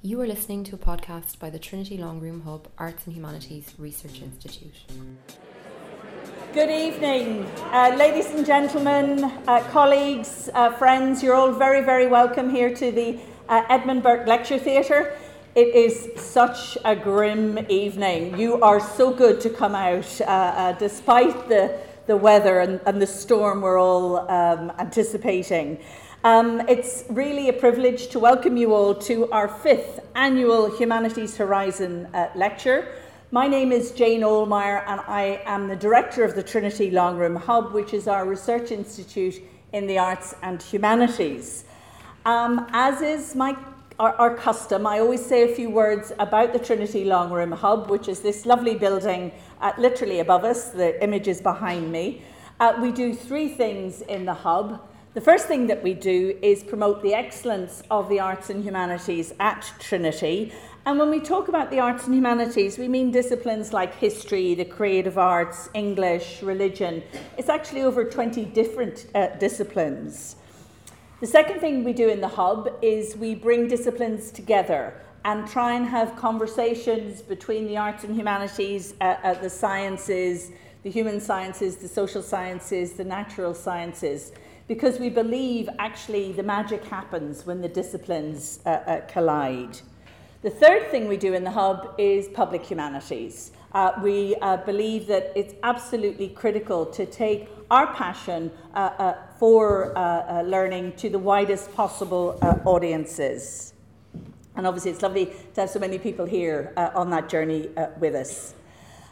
You are listening to a podcast by the Trinity Longroom Hub Arts and Humanities Research Institute. Good evening, uh, ladies and gentlemen, uh, colleagues, uh, friends. You're all very, very welcome here to the uh, Edmund Burke Lecture Theatre. It is such a grim evening. You are so good to come out, uh, uh, despite the, the weather and, and the storm we're all um, anticipating. Um, it's really a privilege to welcome you all to our fifth annual Humanities Horizon uh, lecture. My name is Jane Ohlmeyer, and I am the director of the Trinity Longroom Hub, which is our research institute in the arts and humanities. Um, as is my our, our, custom, I always say a few words about the Trinity Longroom Hub, which is this lovely building uh, literally above us. The image is behind me. Uh, we do three things in the hub. The first thing that we do is promote the excellence of the arts and humanities at Trinity. And when we talk about the arts and humanities, we mean disciplines like history, the creative arts, English, religion. It's actually over 20 different uh, disciplines. The second thing we do in the hub is we bring disciplines together and try and have conversations between the arts and humanities, uh, uh, the sciences, the human sciences, the social sciences, the natural sciences because we believe actually the magic happens when the disciplines uh, uh, collide. The third thing we do in the Hub is public humanities. Uh, we uh, believe that it's absolutely critical to take our passion uh, uh, for learning to the widest possible audiences. And obviously, it's lovely to have so many people here on that journey with us.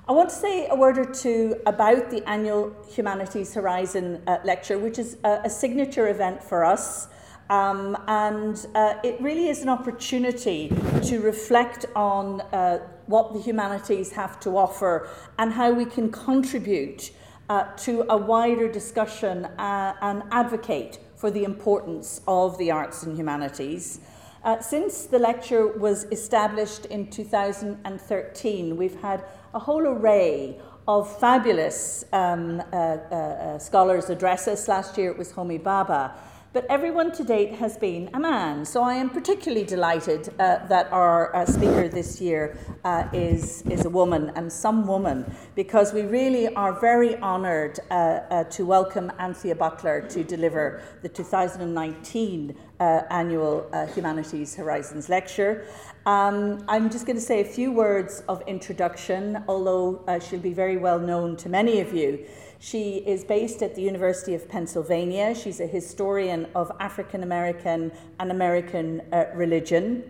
I want to say a word or two about the annual Humanities Horizon uh, lecture, which is a, a, signature event for us. Um, and uh, it really is an opportunity to reflect on uh, what the humanities have to offer and how we can contribute uh, to a wider discussion uh, and advocate for the importance of the arts and humanities. Uh, since the lecture was established in 2013, we've had a whole array of fabulous um, uh, uh, uh, scholars address us. Last year it was Homi Bhabha. But everyone to date has been a man. So I am particularly delighted uh, that our uh, speaker this year uh, is, is a woman and some woman, because we really are very honoured to welcome Anthea Butler to deliver the 2019 annual Humanities Horizons lecture. Um, I'm just going to say a few words of introduction, although uh, she'll be very well known to many of you. She is based at the University of Pennsylvania. She's a historian of African American and American uh, religion.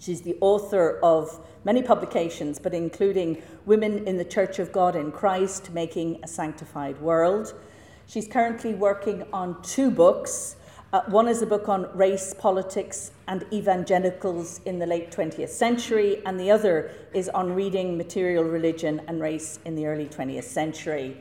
She's the author of many publications, but including Women in the Church of God in Christ, Making a Sanctified World. She's currently working on two books. Uh, one is a book on race, politics, and evangelicals in the late 20th century, and the other is on reading material religion and race in the early 20th century.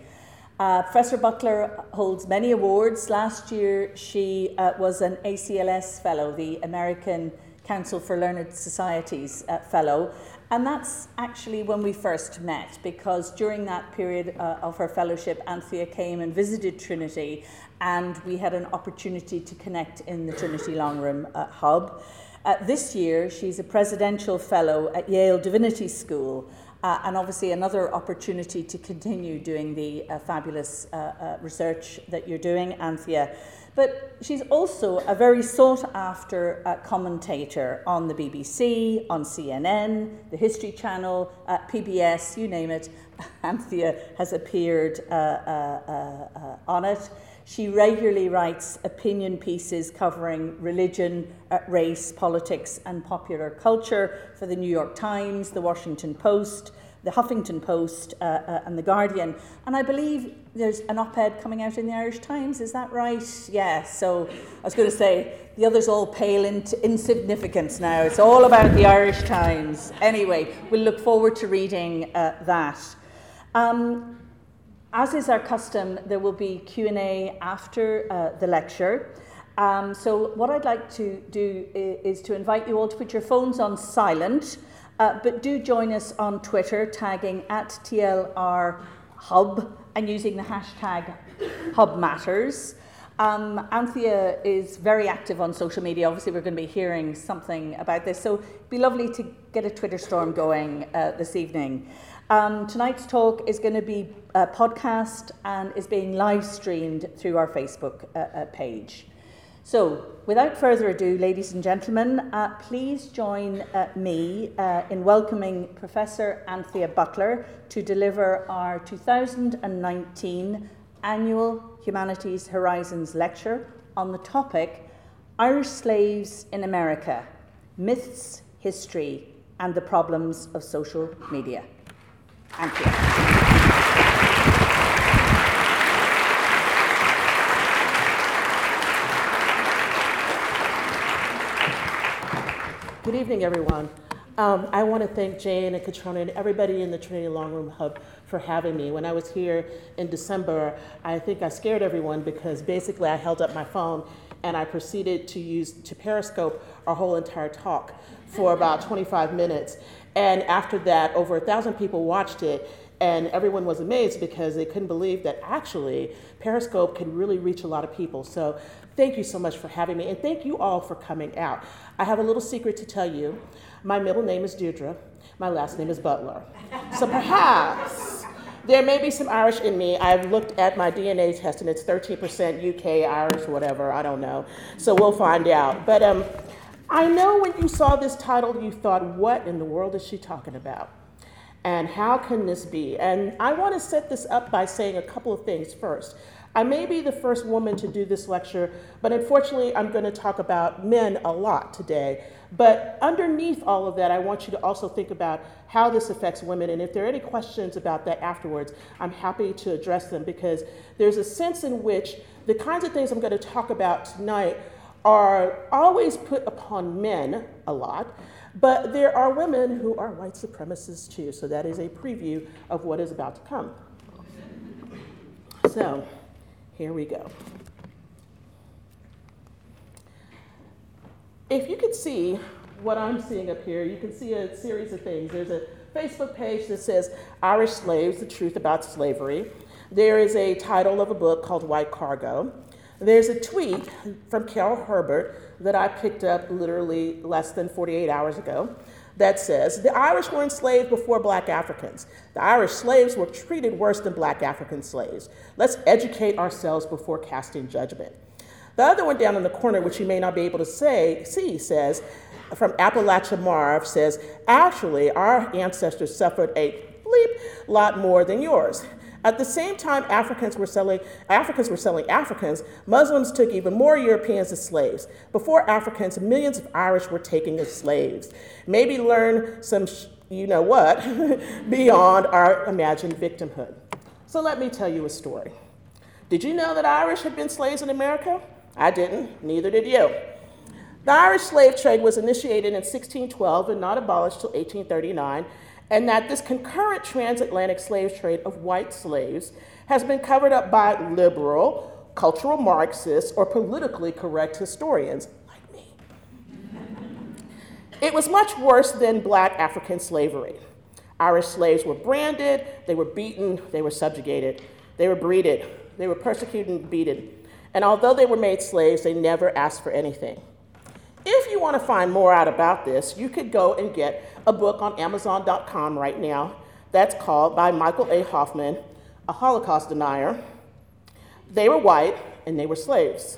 Uh, Professor Butler holds many awards. Last year, she uh, was an ACLS Fellow, the American Council for Learned Societies uh, Fellow, and that's actually when we first met, because during that period uh, of her fellowship, Anthea came and visited Trinity, and we had an opportunity to connect in the Trinity Longroom uh, Hub. Uh, this year, she's a presidential fellow at Yale Divinity School, uh, and obviously another opportunity to continue doing the uh, fabulous uh, uh, research that you're doing, Anthea. But she's also a very sought after uh, commentator on the BBC, on CNN, the History Channel, uh, PBS, you name it. Anthea has appeared uh, uh, uh, uh, on it. She regularly writes opinion pieces covering religion, race, politics, and popular culture for the New York Times, the Washington Post, the Huffington Post uh, uh, and the Guardian. And I believe there's an op-ed coming out in the Irish Times. Is that right? Yeah. So I was going to say the others all pale into insignificance now. It's all about the Irish Times. Anyway, we'll look forward to reading uh, that. Um, as is our custom, there will be Q&A after uh, the lecture. Um, so what I'd like to do is, to invite you all to put your phones on silent uh, but do join us on Twitter, tagging at TLR Hub and using the hashtag Hub Matters. Um, Anthea is very active on social media. Obviously, we're going to be hearing something about this. So it'd be lovely to get a Twitter storm going uh, this evening. Um, tonight's talk is going to be a podcast and is being live streamed through our Facebook uh, uh, page. So, without further ado, ladies and gentlemen, uh, please join uh, me uh, in welcoming Professor Anthea Butler to deliver our 2019 annual Humanities Horizons lecture on the topic Irish Slaves in America Myths, History, and the Problems of Social Media. Thank you. Good evening, everyone. Um, I want to thank Jane and Katrona and everybody in the Trinity Long Room Hub for having me. When I was here in December, I think I scared everyone because basically I held up my phone and I proceeded to use to Periscope our whole entire talk for about 25 minutes. And after that, over a thousand people watched it, and everyone was amazed because they couldn't believe that actually Periscope could really reach a lot of people. So thank you so much for having me, and thank you all for coming out. I have a little secret to tell you. My middle name is Deirdre. My last name is Butler. So perhaps there may be some Irish in me. I've looked at my DNA test and it's 13% UK, Irish, whatever, I don't know. So we'll find out. But um, I know when you saw this title, you thought, what in the world is she talking about? And how can this be? And I want to set this up by saying a couple of things first. I may be the first woman to do this lecture, but unfortunately, I'm going to talk about men a lot today. But underneath all of that, I want you to also think about how this affects women. And if there are any questions about that afterwards, I'm happy to address them because there's a sense in which the kinds of things I'm going to talk about tonight are always put upon men a lot. But there are women who are white supremacists too, so that is a preview of what is about to come. So, here we go. If you could see what I'm seeing up here, you can see a series of things. There's a Facebook page that says Irish Slaves, the Truth About Slavery. There is a title of a book called White Cargo. There's a tweet from Carol Herbert that I picked up literally less than 48 hours ago that says the Irish were enslaved before black Africans. The Irish slaves were treated worse than black African slaves. Let's educate ourselves before casting judgment. The other one down in the corner, which you may not be able to say, see, says, from Appalachia Marv, says, actually, our ancestors suffered a bleep lot more than yours. At the same time Africans were selling Africans were selling Africans, Muslims took even more Europeans as slaves. Before Africans, millions of Irish were taken as slaves. Maybe learn some you know what beyond our imagined victimhood. So let me tell you a story. Did you know that Irish had been slaves in America? I didn't, neither did you. The Irish slave trade was initiated in 1612 and not abolished till 1839 and that this concurrent transatlantic slave trade of white slaves has been covered up by liberal, cultural Marxists, or politically correct historians like me. it was much worse than black African slavery. Irish slaves were branded, they were beaten, they were subjugated, they were breeded, they were persecuted and beaten. And although they were made slaves, they never asked for anything. If you want to find more out about this, you could go and get a book on Amazon.com right now that's called by Michael A. Hoffman, A Holocaust Denier. They were white and they were slaves.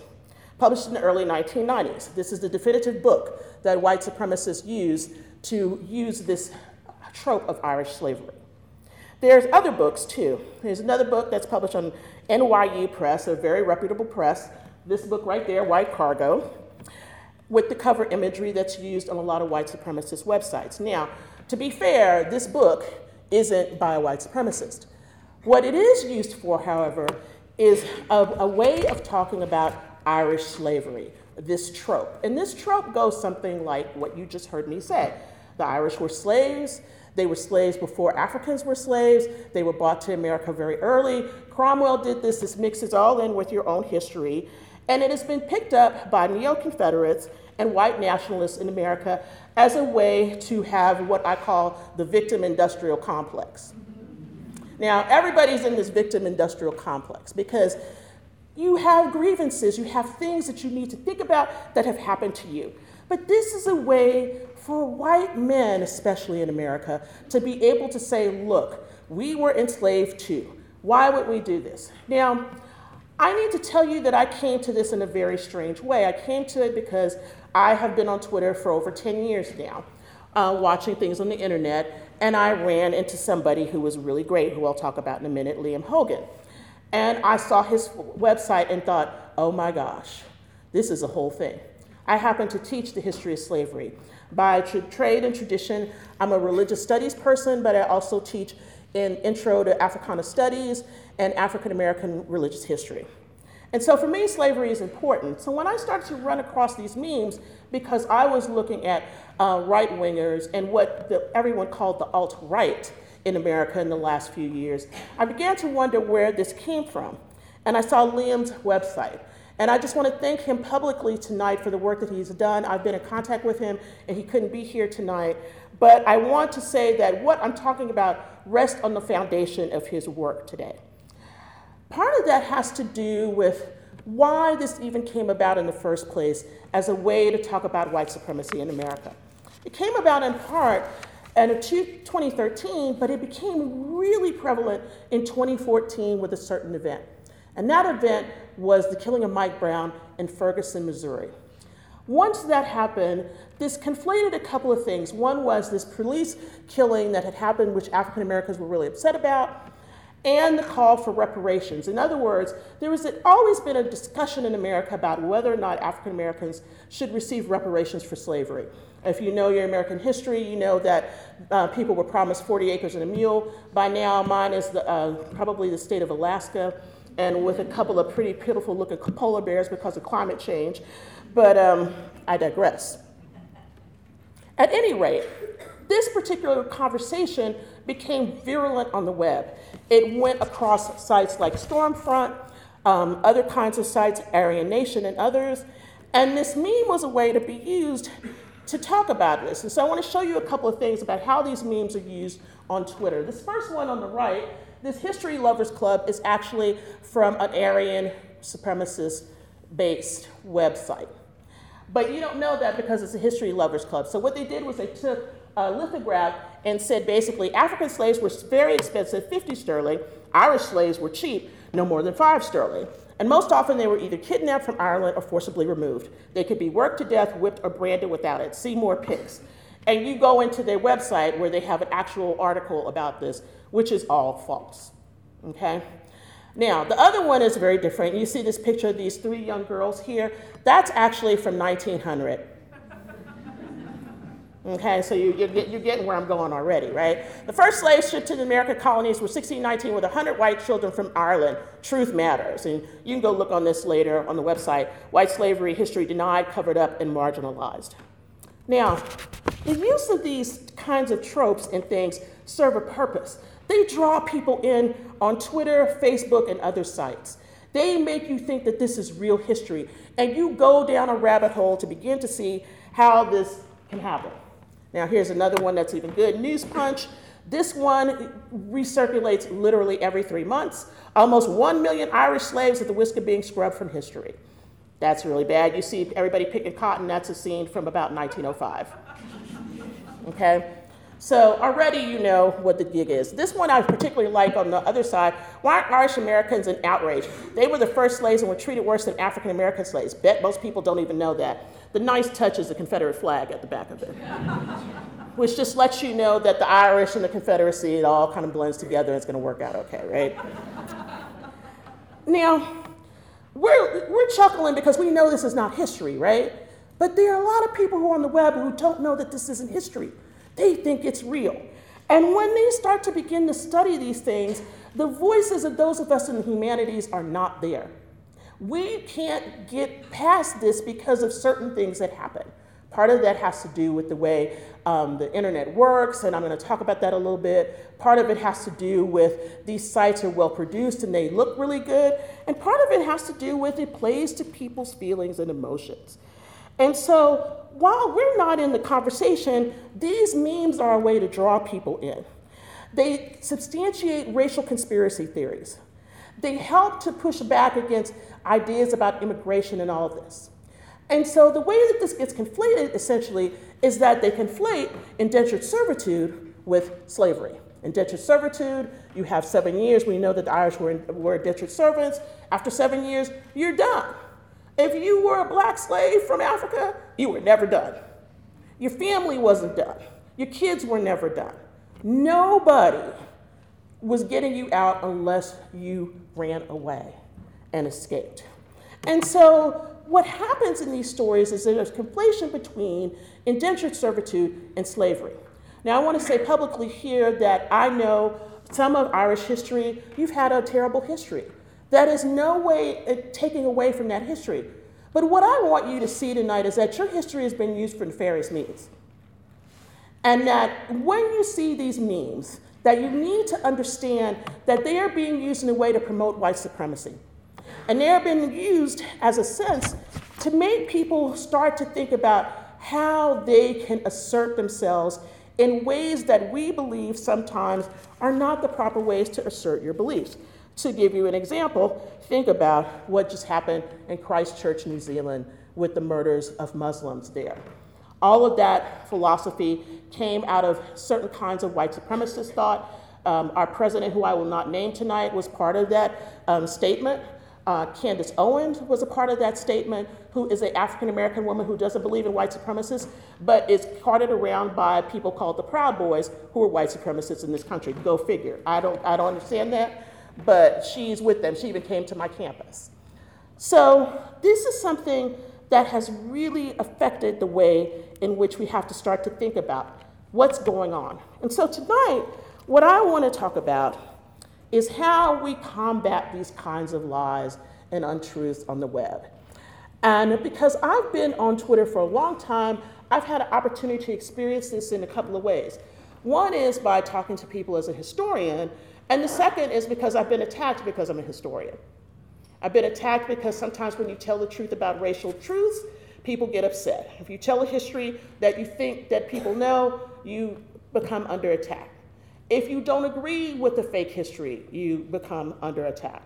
Published in the early 1990s. This is the definitive book that white supremacists use to use this trope of Irish slavery. There's other books too. There's another book that's published on NYU Press, a very reputable press. This book right there, White Cargo with the cover imagery that's used on a lot of white supremacist websites. Now, to be fair, this book isn't by a white supremacist. What it is used for, however, is a, a way of talking about Irish slavery, this trope. And this trope goes something like what you just heard me say. The Irish were slaves, they were slaves before Africans were slaves. They were brought to America very early. Cromwell did this. This mixes all in with your own history. And it has been picked up by neo Confederates and white nationalists in America as a way to have what I call the victim industrial complex. Now, everybody's in this victim industrial complex because You have grievances, you have things that you need to think about that have happened to you. But this is a way for white men, especially in America, to be able to say, look, we were enslaved too. Why would we do this? Now, I need to tell you that I came to this in a very strange way. I came to it because I have been on Twitter for over 10 years now, uh, watching things on the internet, and I ran into somebody who was really great, who I'll talk about in a minute, Liam Hogan. And I saw his website and thought, oh my gosh, this is a whole thing. I happen to teach the history of slavery. By trade and tradition, I'm a religious studies person, but I also teach in Intro to Africana Studies and African American religious history. And so for me, slavery is important. So when I started to run across these memes, because I was looking at uh, right wingers and what the, everyone called the alt right in America in the last few years, I began to wonder where this came from. And I saw Liam's website. And I just want to thank him publicly tonight for the work that he's done. I've been in contact with him, and he couldn't be here tonight. But I want to say that what I'm talking about rests on the foundation of his work today. Part of that has to do with why this even came about in the first place as a way to talk about white supremacy in America. It came about in part in 2013, but it became really prevalent in 2014 with a certain event. And that event was the killing of Mike Brown in Ferguson, Missouri. Once that happened, this conflated a couple of things. One was this police killing that had happened, which African Americans were really upset about and the call for reparations. In other words, there has always been a discussion in America about whether or not African Americans should receive reparations for slavery. If you know your American history, you know that uh, people were promised 40 acres and a mule. By now, mine is the, uh, probably the state of Alaska, and with a couple of pretty pitiful looking polar bears because of climate change. But um, I digress. At any rate, this particular conversation became virulent on the web. It went across sites like Stormfront, um, other kinds of sites, Aryan Nation, and others. And this meme was a way to be used to talk about this. And so I want to show you a couple of things about how these memes are used on Twitter. This first one on the right, this History Lovers Club, is actually from an Aryan supremacist based website. But you don't know that because it's a History Lovers Club. So what they did was they took a lithograph and said basically African slaves were very expensive, 50 sterling. Irish slaves were cheap, no more than 5 sterling. And most often they were either kidnapped from Ireland or forcibly removed. They could be worked to death, whipped, or branded without it. See more pics. And you go into their website where they have an actual article about this, which is all false. Okay? Now, the other one is very different. You see this picture of these three young girls here. That's actually from 1900. Okay, so you, are you're getting where I'm going already, right? The first slaves shipped to the American colonies were 1619 with 100 white children from Ireland. Truth matters. And you can go look on this later on the website. White slavery history denied, covered up, and marginalized. Now, the use of these kinds of tropes and things serve a purpose. They draw people in on Twitter, Facebook, and other sites. They make you think that this is real history, and you go down a rabbit hole to begin to see how this can happen. Now, here's another one that's even good News Punch. This one recirculates literally every three months. Almost 1 million Irish slaves at the risk of being scrubbed from history. That's really bad. You see everybody picking cotton, that's a scene from about 1905. Okay? So already you know what the gig is. This one I particularly like on the other side. Why aren't Irish Americans in outrage? They were the first slaves and were treated worse than African American slaves. Bet most people don't even know that. The nice touch is the Confederate flag at the back of it, which just lets you know that the Irish and the Confederacy, it all kind of blends together and it's going to work out okay, right? now, we're, we're chuckling because we know this is not history, right? But there are a lot of people who are on the web who don't know that this isn't history. They think it's real. And when they start to begin to study these things, the voices of those of us in the humanities are not there. We can't get past this because of certain things that happen. Part of that has to do with the way um, the internet works, and I'm going to talk about that a little bit. Part of it has to do with these sites are well produced and they look really good. And part of it has to do with it plays to people's feelings and emotions. And so while we're not in the conversation, these memes are a way to draw people in. They substantiate racial conspiracy theories. they help to push back against ideas about immigration and all of this. And so the way that this gets conflated essentially is that they conflate indentured servitude with slavery. Indentured servitude, you have seven years. We know that the Irish were, were indentured servants. After seven years, you're done. If you were a black slave from Africa, you were never done. Your family wasn't done. Your kids were never done. Nobody was getting you out unless you ran away and escaped. And so, what happens in these stories is there's conflation between indentured servitude and slavery. Now, I want to say publicly here that I know some of Irish history, you've had a terrible history. That is no way taking away from that history. But what I want you to see tonight is that your history has been used for nefarious means. And that when you see these memes, that you need to understand that they are being used in a way to promote white supremacy. And they are being used as a sense to make people start to think about how they can assert themselves in ways that we believe sometimes are not the proper ways to assert your beliefs. To give you an example, think about what just happened in Christchurch, New Zealand, with the murders of Muslims there. All of that philosophy came out of certain kinds of white supremacist thought. Um, our president, who I will not name tonight, was part of that um, statement. Uh, Candace Owens was a part of that statement, who is an African American woman who doesn't believe in white supremacists, but is carted around by people called the Proud Boys, who are white supremacists in this country. Go figure. I don't, I don't understand that, but she's with them. She even came to my campus. So, this is something that has really affected the way in which we have to start to think about what's going on. And so tonight, what I want to talk about is how we combat these kinds of lies and untruths on the web. And because I've been on Twitter for a long time, I've had an opportunity to experience this in a couple of ways. One is by talking to people as a historian, and the second is because I've been attacked because I'm a historian. I've been attacked because sometimes when you tell the truth about racial truths, people get upset. If you tell a history that you think that people know, you become under attack. If you don't agree with the fake history, you become under attack.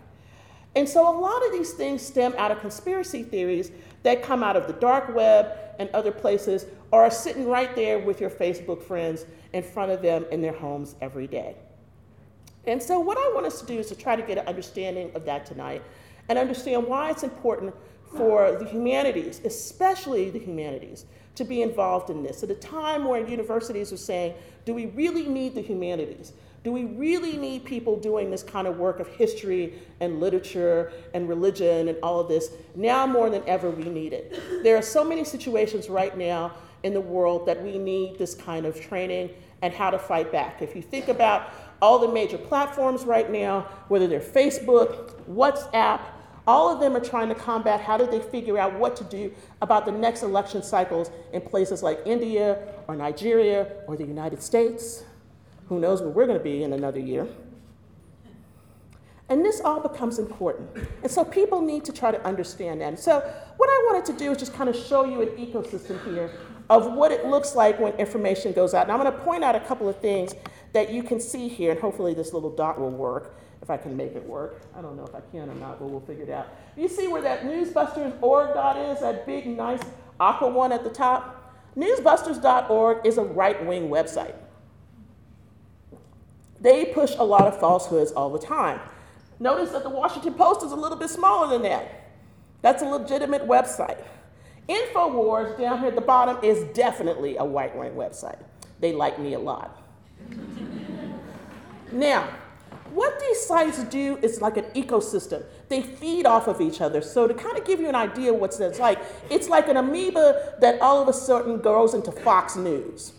And so a lot of these things stem out of conspiracy theories that come out of the dark web and other places or are sitting right there with your Facebook friends in front of them in their homes every day. And so what I want us to do is to try to get an understanding of that tonight and understand why it's important for the humanities, especially the humanities, to be involved in this. At a time where universities are saying, do we really need the humanities? Do we really need people doing this kind of work of history and literature and religion and all of this? Now more than ever, we need it. There are so many situations right now in the world that we need this kind of training and how to fight back. If you think about all the major platforms right now, whether they're Facebook, WhatsApp, all of them are trying to combat how do they figure out what to do about the next election cycles in places like India or Nigeria or the United States. Who knows where we're going to be in another year? And this all becomes important. And so people need to try to understand that. And so, what I wanted to do is just kind of show you an ecosystem here of what it looks like when information goes out. And I'm going to point out a couple of things that you can see here, and hopefully this little dot will work if I can make it work. I don't know if I can or not, but we'll figure it out. You see where that newsbusters.org dot is, that big, nice aqua one at the top? Newsbusters.org is a right wing website. They push a lot of falsehoods all the time. Notice that the Washington Post is a little bit smaller than that. That's a legitimate website. InfoWars down here at the bottom is definitely a white wing website. They like me a lot. Now, what these sites do is like an ecosystem. They feed off of each other. So to kind of give you an idea what that's like, it's like an amoeba that all of a sudden goes into Fox News.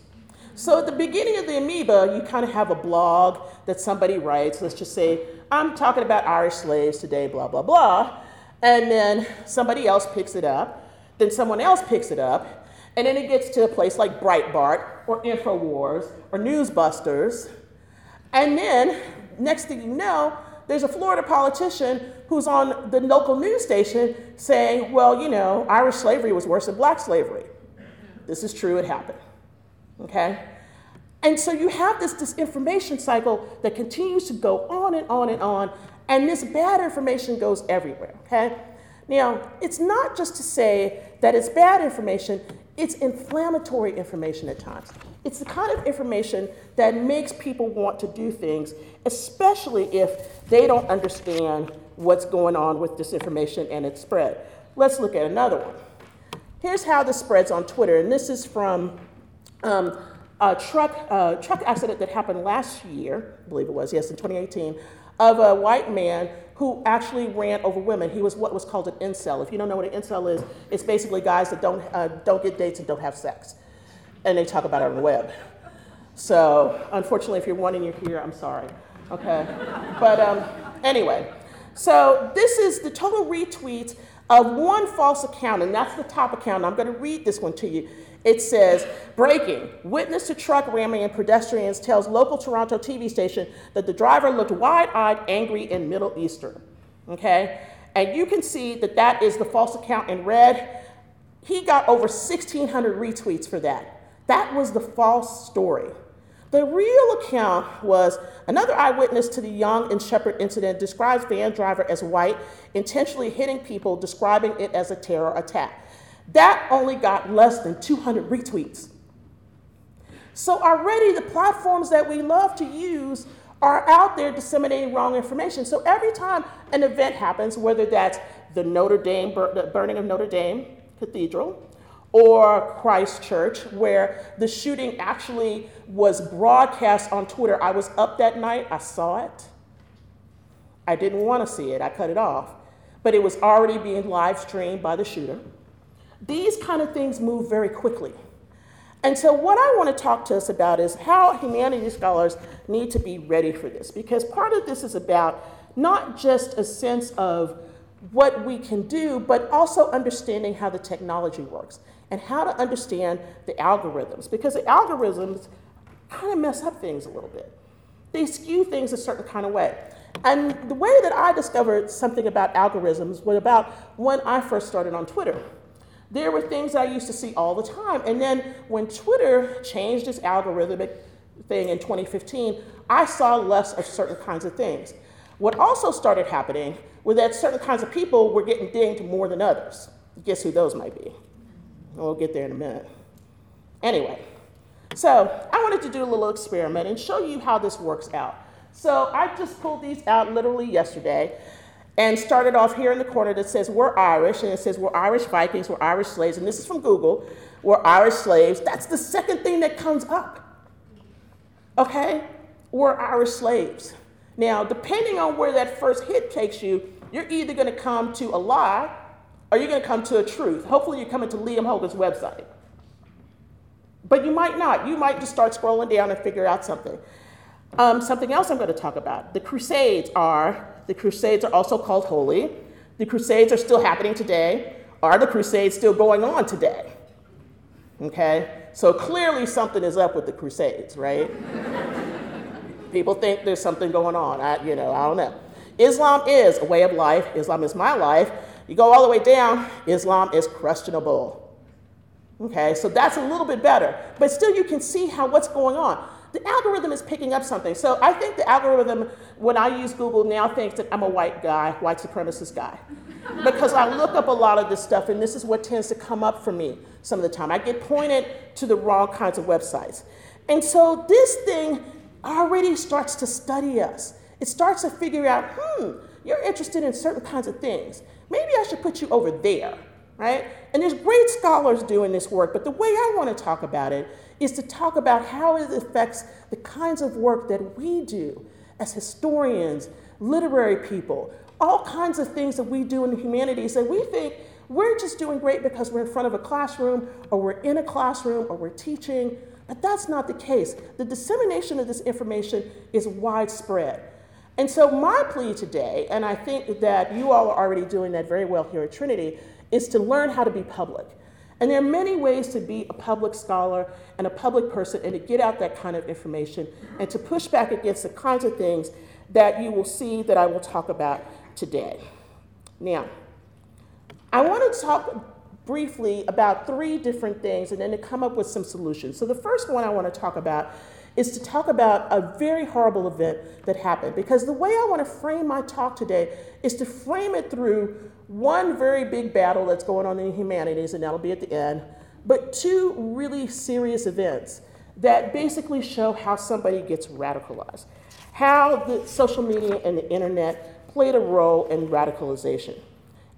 So at the beginning of the amoeba, you kind of have a blog that somebody writes. Let's just say, I'm talking about Irish slaves today, blah, blah, blah. And then somebody else picks it up. Then someone else picks it up. And then it gets to a place like Breitbart or InfoWars or Newsbusters. And then next thing you know, there's a Florida politician who's on the local news station saying, well, you know, Irish slavery was worse than black slavery. This is true, it happened. Okay? And so you have this, disinformation cycle that continues to go on and on and on, And this bad information goes everywhere, okay? Now, it's not just to say that it's bad information, it's inflammatory information at times. It's the kind of information that makes people want to do things, especially if they don't understand what's going on with disinformation and its spread. Let's look at another one. Here's how this spreads on Twitter, and this is from um, a truck, uh, truck accident that happened last year, I believe it was, yes, in 2018, of a white man who actually ran over women. He was what was called an incel. If you don't know what an incel is, it's basically guys that don't, uh, don't get dates and don't have sex. And they talk about it on the web. So, unfortunately, if you're one and you're here, I'm sorry. Okay? but um, anyway, so this is the total retweets of one false account, and that's the top account. I'm going to read this one to you. It says, breaking, witness to truck ramming and pedestrians tells local Toronto TV station that the driver looked wide-eyed, angry, and Middle Eastern. Okay? And you can see that that is the false account in red. He got over 1,600 retweets for that. That was the false story. The real account was another eyewitness to the Yonge and Sheppard incident describes van driver as white, intentionally hitting people, describing it as a terror attack. That only got less than 200 retweets. So already the platforms that we love to use are out there disseminating wrong information. So every time an event happens, whether that's the Notre Dame, the burning of Notre Dame Cathedral, or Christchurch, where the shooting actually was broadcast on Twitter. I was up that night, I saw it. I didn't want to see it, I cut it off. But it was already being live streamed by the shooter. These kind of things move very quickly. And so, what I want to talk to us about is how humanities scholars need to be ready for this, because part of this is about not just a sense of what we can do, but also understanding how the technology works and how to understand the algorithms, because the algorithms kind of mess up things a little bit. They skew things a certain kind of way. And the way that I discovered something about algorithms was about when I first started on Twitter. There were things I used to see all the time. And then when Twitter changed its algorithmic thing in 2015, I saw less of certain kinds of things. What also started happening was that certain kinds of people were getting dinged more than others. Guess who those might be? We'll get there in a minute. Anyway, so I wanted to do a little experiment and show you how this works out. So I just pulled these out literally yesterday and started off here in the corner that says we're Irish, and it says we're Irish Vikings, we're Irish slaves, and this is from Google. We're Irish slaves. That's the second thing that comes up. Okay? We're Irish slaves. Now, depending on where that first hit takes you, you're either going to come to a lie or you're going to come to a truth. Hopefully, you're coming to Liam Hogan's website. But you might not. You might just start scrolling down and figure out something. Um, something else I'm going to talk about. The Crusades are, the Crusades are also called holy. The Crusades are still happening today. Are the Crusades still going on today? Okay? So clearly something is up with the Crusades, right? People think there's something going on. I, you know, I don't know. Islam is a way of life. Islam is my life. You go all the way down, Islam is questionable. Okay, so that's a little bit better. But still, you can see how what's going on. The algorithm is picking up something. So I think the algorithm, when I use Google now, thinks that I'm a white guy, white supremacist guy. because I look up a lot of this stuff, and this is what tends to come up for me some of the time. I get pointed to the wrong kinds of websites. And so this thing already starts to study us. It starts to figure out, hmm, you're interested in certain kinds of things. Maybe I should put you over there, right? And there's great scholars doing this work, but the way I want to talk about it is to talk about how it affects the kinds of work that we do as historians, literary people, all kinds of things that we do in the humanities that we think we're just doing great because we're in front of a classroom or we're in a classroom or we're teaching. But that's not the case. The dissemination of this information is widespread. And so, my plea today, and I think that you all are already doing that very well here at Trinity, is to learn how to be public. And there are many ways to be a public scholar and a public person and to get out that kind of information and to push back against the kinds of things that you will see that I will talk about today. Now, I want to talk briefly about three different things and then to come up with some solutions. So, the first one I want to talk about is to talk about a very horrible event that happened. Because the way I want to frame my talk today is to frame it through one very big battle that's going on in humanities, and that'll be at the end, but two really serious events that basically show how somebody gets radicalized, how the social media and the internet played a role in radicalization,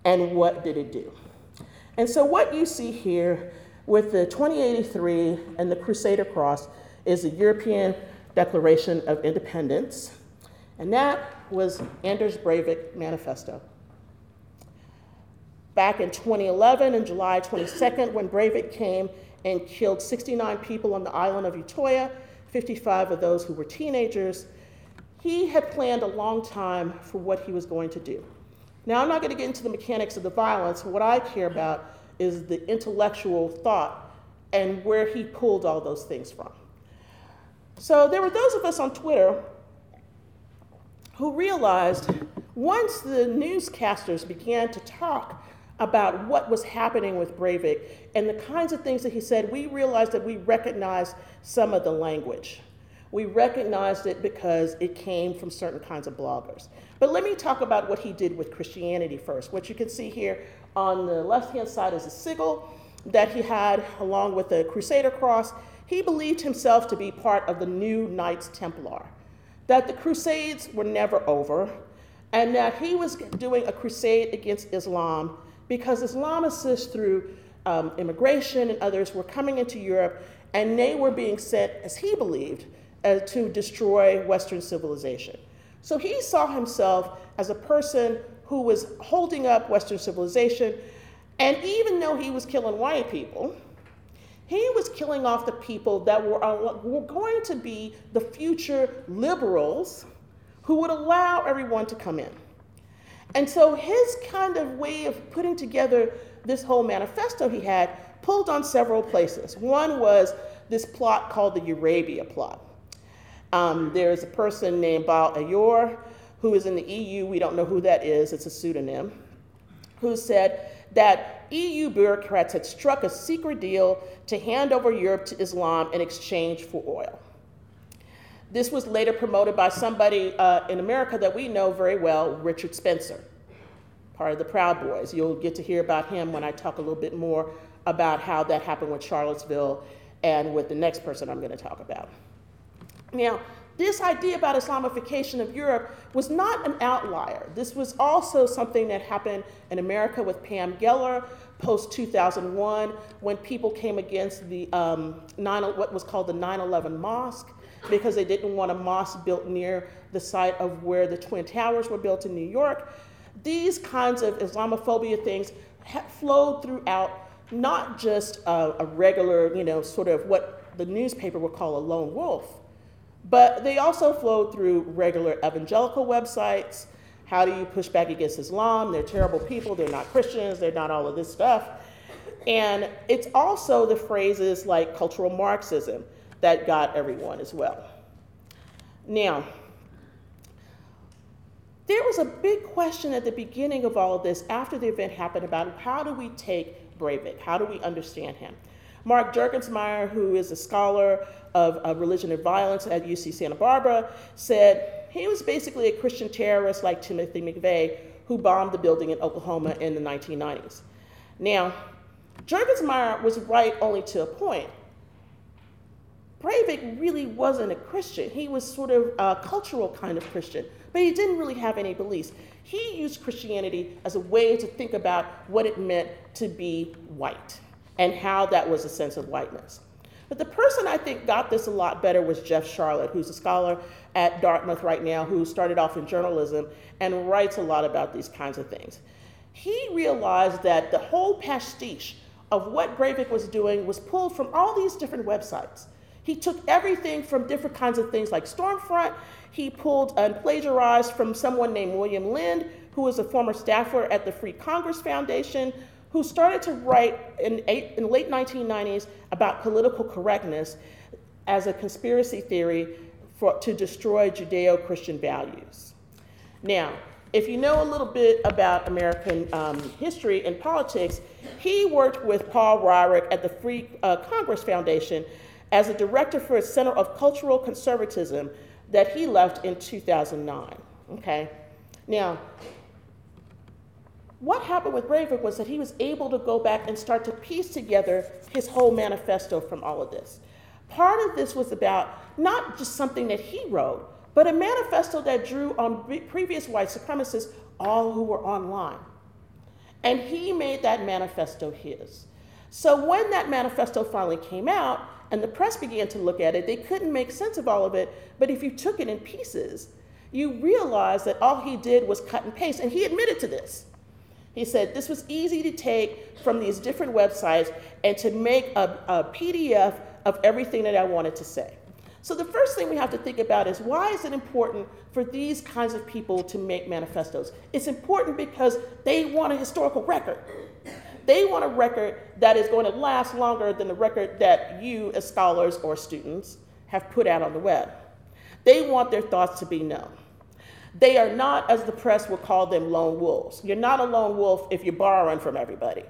and what did it do. And so, what you see here with the 2083 and the Crusader Cross is the European Declaration of Independence, and that was Anders Breivik Manifesto. Back in 2011, in July 22nd, when Breivik came and killed 69 people on the island of Utoya, 55 of those who were teenagers, he had planned a long time for what he was going to do. Now, I'm not going to get into the mechanics of the violence. What I care about is the intellectual thought and where he pulled all those things from. So there were those of us on Twitter who realized once the newscasters began to talk about what was happening with Breivik and the kinds of things that he said, we realized that we recognized some of the language. We recognized it because it came from certain kinds of bloggers. But let me talk about what he did with Christianity first. What you can see here on the left hand side is a sigil that he had along with the Crusader cross he believed himself to be part of the new Knights Templar, that the Crusades were never over, and that he was doing a crusade against Islam because Islamicists, through um, immigration and others, were coming into Europe and they were being sent, as he believed, uh, to destroy Western civilization. So he saw himself as a person who was holding up Western civilization, and even though he was killing white people, he was killing off the people that were, uh, were going to be the future liberals who would allow everyone to come in. And so his kind of way of putting together this whole manifesto he had pulled on several places. One was this plot called the Eurabia plot. Um, there's a person named Bat Ye'or who is in the EU, we don't know who that is, it's a pseudonym, who said that EU bureaucrats had struck a secret deal to hand over Europe to Islam in exchange for oil. This was later promoted by somebody uh, in America that we know very well, Richard Spencer, part of the Proud Boys. You'll get to hear about him when I talk a little bit more about how that happened with Charlottesville and with the next person I'm going to talk about. Now, this idea about Islamification of Europe was not an outlier. This was also something that happened in America with Pam Geller post 2001 when people came against the um, 9, what was called the 9 11 mosque because they didn't want a mosque built near the site of where the Twin Towers were built in New York. These kinds of Islamophobia things have flowed throughout not just a, a regular, you know, sort of what the newspaper would call a lone wolf but they also flowed through regular evangelical websites. How do you push back against Islam? They're terrible people. They're not Christians. They're not all of this stuff. And it's also the phrases like cultural Marxism that got everyone as well. Now, there was a big question at the beginning of all of this after the event happened about how do we take Breivik? How do we understand him? Mark Juergensmeyer, who is a scholar of, of religion and violence at UC Santa Barbara, said he was basically a Christian terrorist like Timothy McVeigh, who bombed the building in Oklahoma in the 1990s. Now, Juergensmeyer was right only to a point. Breivik really wasn't a Christian. He was sort of a cultural kind of Christian, but he didn't really have any beliefs. He used Christianity as a way to think about what it meant to be white and how that was a sense of whiteness. But the person I think got this a lot better was Jeff Sharlet, who's a scholar at Dartmouth right now, who started off in journalism and writes a lot about these kinds of things. He realized that the whole pastiche of what Breivik was doing was pulled from all these different websites. He took everything from different kinds of things like Stormfront. He pulled and plagiarized from someone named William Lind, who was a former staffer at the Free Congress Foundation, who started to write in, eight, in late 1990s about political correctness as a conspiracy theory for, to destroy Judeo Christian values. Now, if you know a little bit about American um, history and politics, he worked with Paul Weyrich at the Free uh, Congress Foundation as a director for a Center of Cultural Conservatism that he left in 2009. Okay? Now, what happened with Breivik was that he was able to go back and start to piece together his whole manifesto from all of this. Part of this was about not just something that he wrote, but a manifesto that drew on previous white supremacists, all who were online. And he made that manifesto his. So when that manifesto finally came out and the press began to look at it, they couldn't make sense of all of it. But if you took it in pieces, you realize that all he did was cut and paste. And he admitted to this. He said this was easy to take from these different websites and to make a, a PDF of everything that I wanted to say. So the first thing we have to think about is why is it important for these kinds of people to make manifestos? It's important because they want a historical record. They want a record that is going to last longer than the record that you, as scholars or students, have put out on the web. They want their thoughts to be known. They are not, as the press would call them, lone wolves. You're not a lone wolf if you're borrowing from everybody.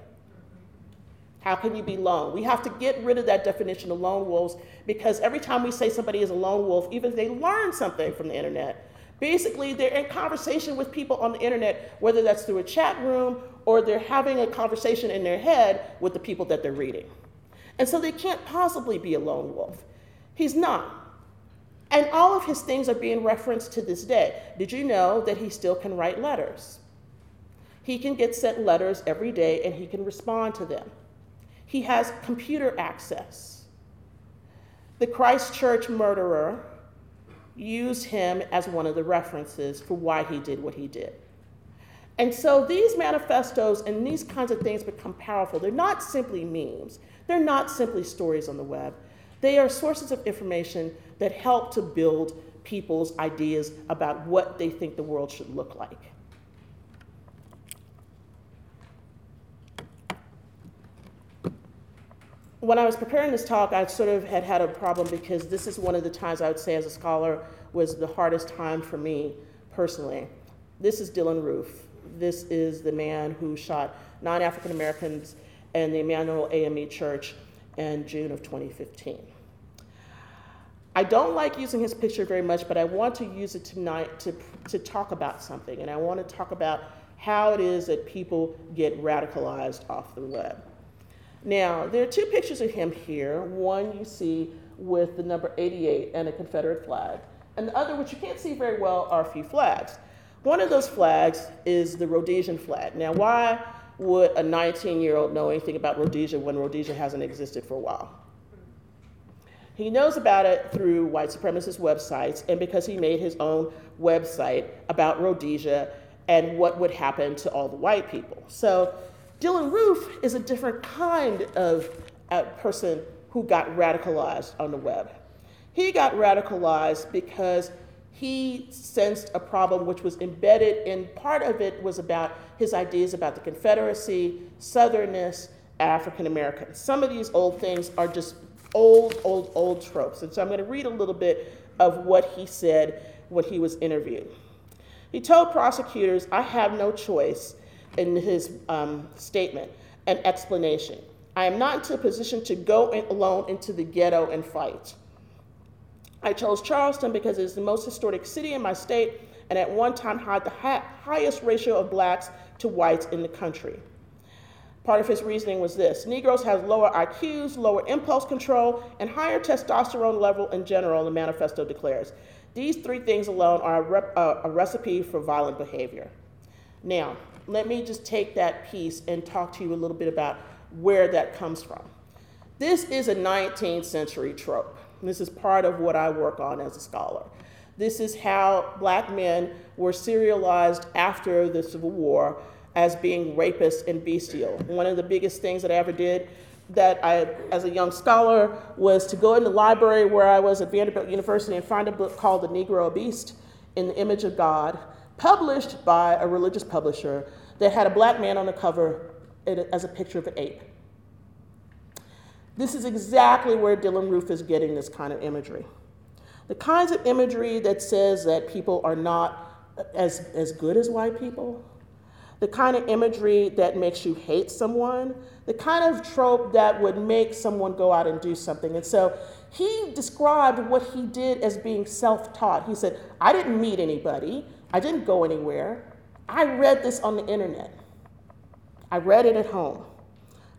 How can you be lone? We have to get rid of that definition of lone wolves because every time we say somebody is a lone wolf, even if they learn something from the internet, basically they're in conversation with people on the internet, whether that's through a chat room or they're having a conversation in their head with the people that they're reading. And so they can't possibly be a lone wolf. He's not. And all of his things are being referenced to this day. Did you know that he still can write letters? He can get sent letters every day and he can respond to them. He has computer access. The Christchurch murderer used him as one of the references for why he did what he did. And so these manifestos and these kinds of things become powerful. They're not simply memes, they're not simply stories on the web. They are sources of information that help to build people's ideas about what they think the world should look like. When I was preparing this talk, I sort of had had a problem because this is one of the times I would say as a scholar was the hardest time for me personally. This is Dylann Roof. This is the man who shot nine African Americans in the Emanuel AME Church in June of 2015. I don't like using his picture very much, but I want to use it tonight to, to talk about something. And I want to talk about how it is that people get radicalized off the web. Now, there are two pictures of him here. One you see with the number 88 and a Confederate flag, and the other, which you can't see very well, are a few flags. One of those flags is the Rhodesian flag. Now, why would a 19 year old know anything about Rhodesia when Rhodesia hasn't existed for a while? He knows about it through white supremacist websites and because he made his own website about Rhodesia and what would happen to all the white people. So Dylann Roof is a different kind of uh, person who got radicalized on the web. He got radicalized because he sensed a problem which was embedded in part of it was about his ideas about the Confederacy, Southernness, African Americans. Some of these old things are just old, old, old tropes. And so I'm going to read a little bit of what he said when he was interviewed. He told prosecutors, I have no choice in his um, statement an explanation. I am not in a position to go in alone into the ghetto and fight. I chose Charleston because it is the most historic city in my state and at one time had the ha- highest ratio of blacks to whites in the country. Part of his reasoning was this Negroes have lower IQs, lower impulse control, and higher testosterone level in general, the manifesto declares. These three things alone are a, rep- uh, a recipe for violent behavior. Now, let me just take that piece and talk to you a little bit about where that comes from. This is a 19th century trope. This is part of what I work on as a scholar. This is how black men were serialized after the Civil War as being rapists and bestial. One of the biggest things that I ever did that I, as a young scholar, was to go in the library where I was at Vanderbilt University and find a book called The Negro Beast in the Image of God, published by a religious publisher that had a black man on the cover as a picture of an ape. This is exactly where Dylann Roof is getting this kind of imagery. The kinds of imagery that says that people are not as, as good as white people, the kind of imagery that makes you hate someone, the kind of trope that would make someone go out and do something. And so he described what he did as being self taught. He said, I didn't meet anybody, I didn't go anywhere. I read this on the internet, I read it at home.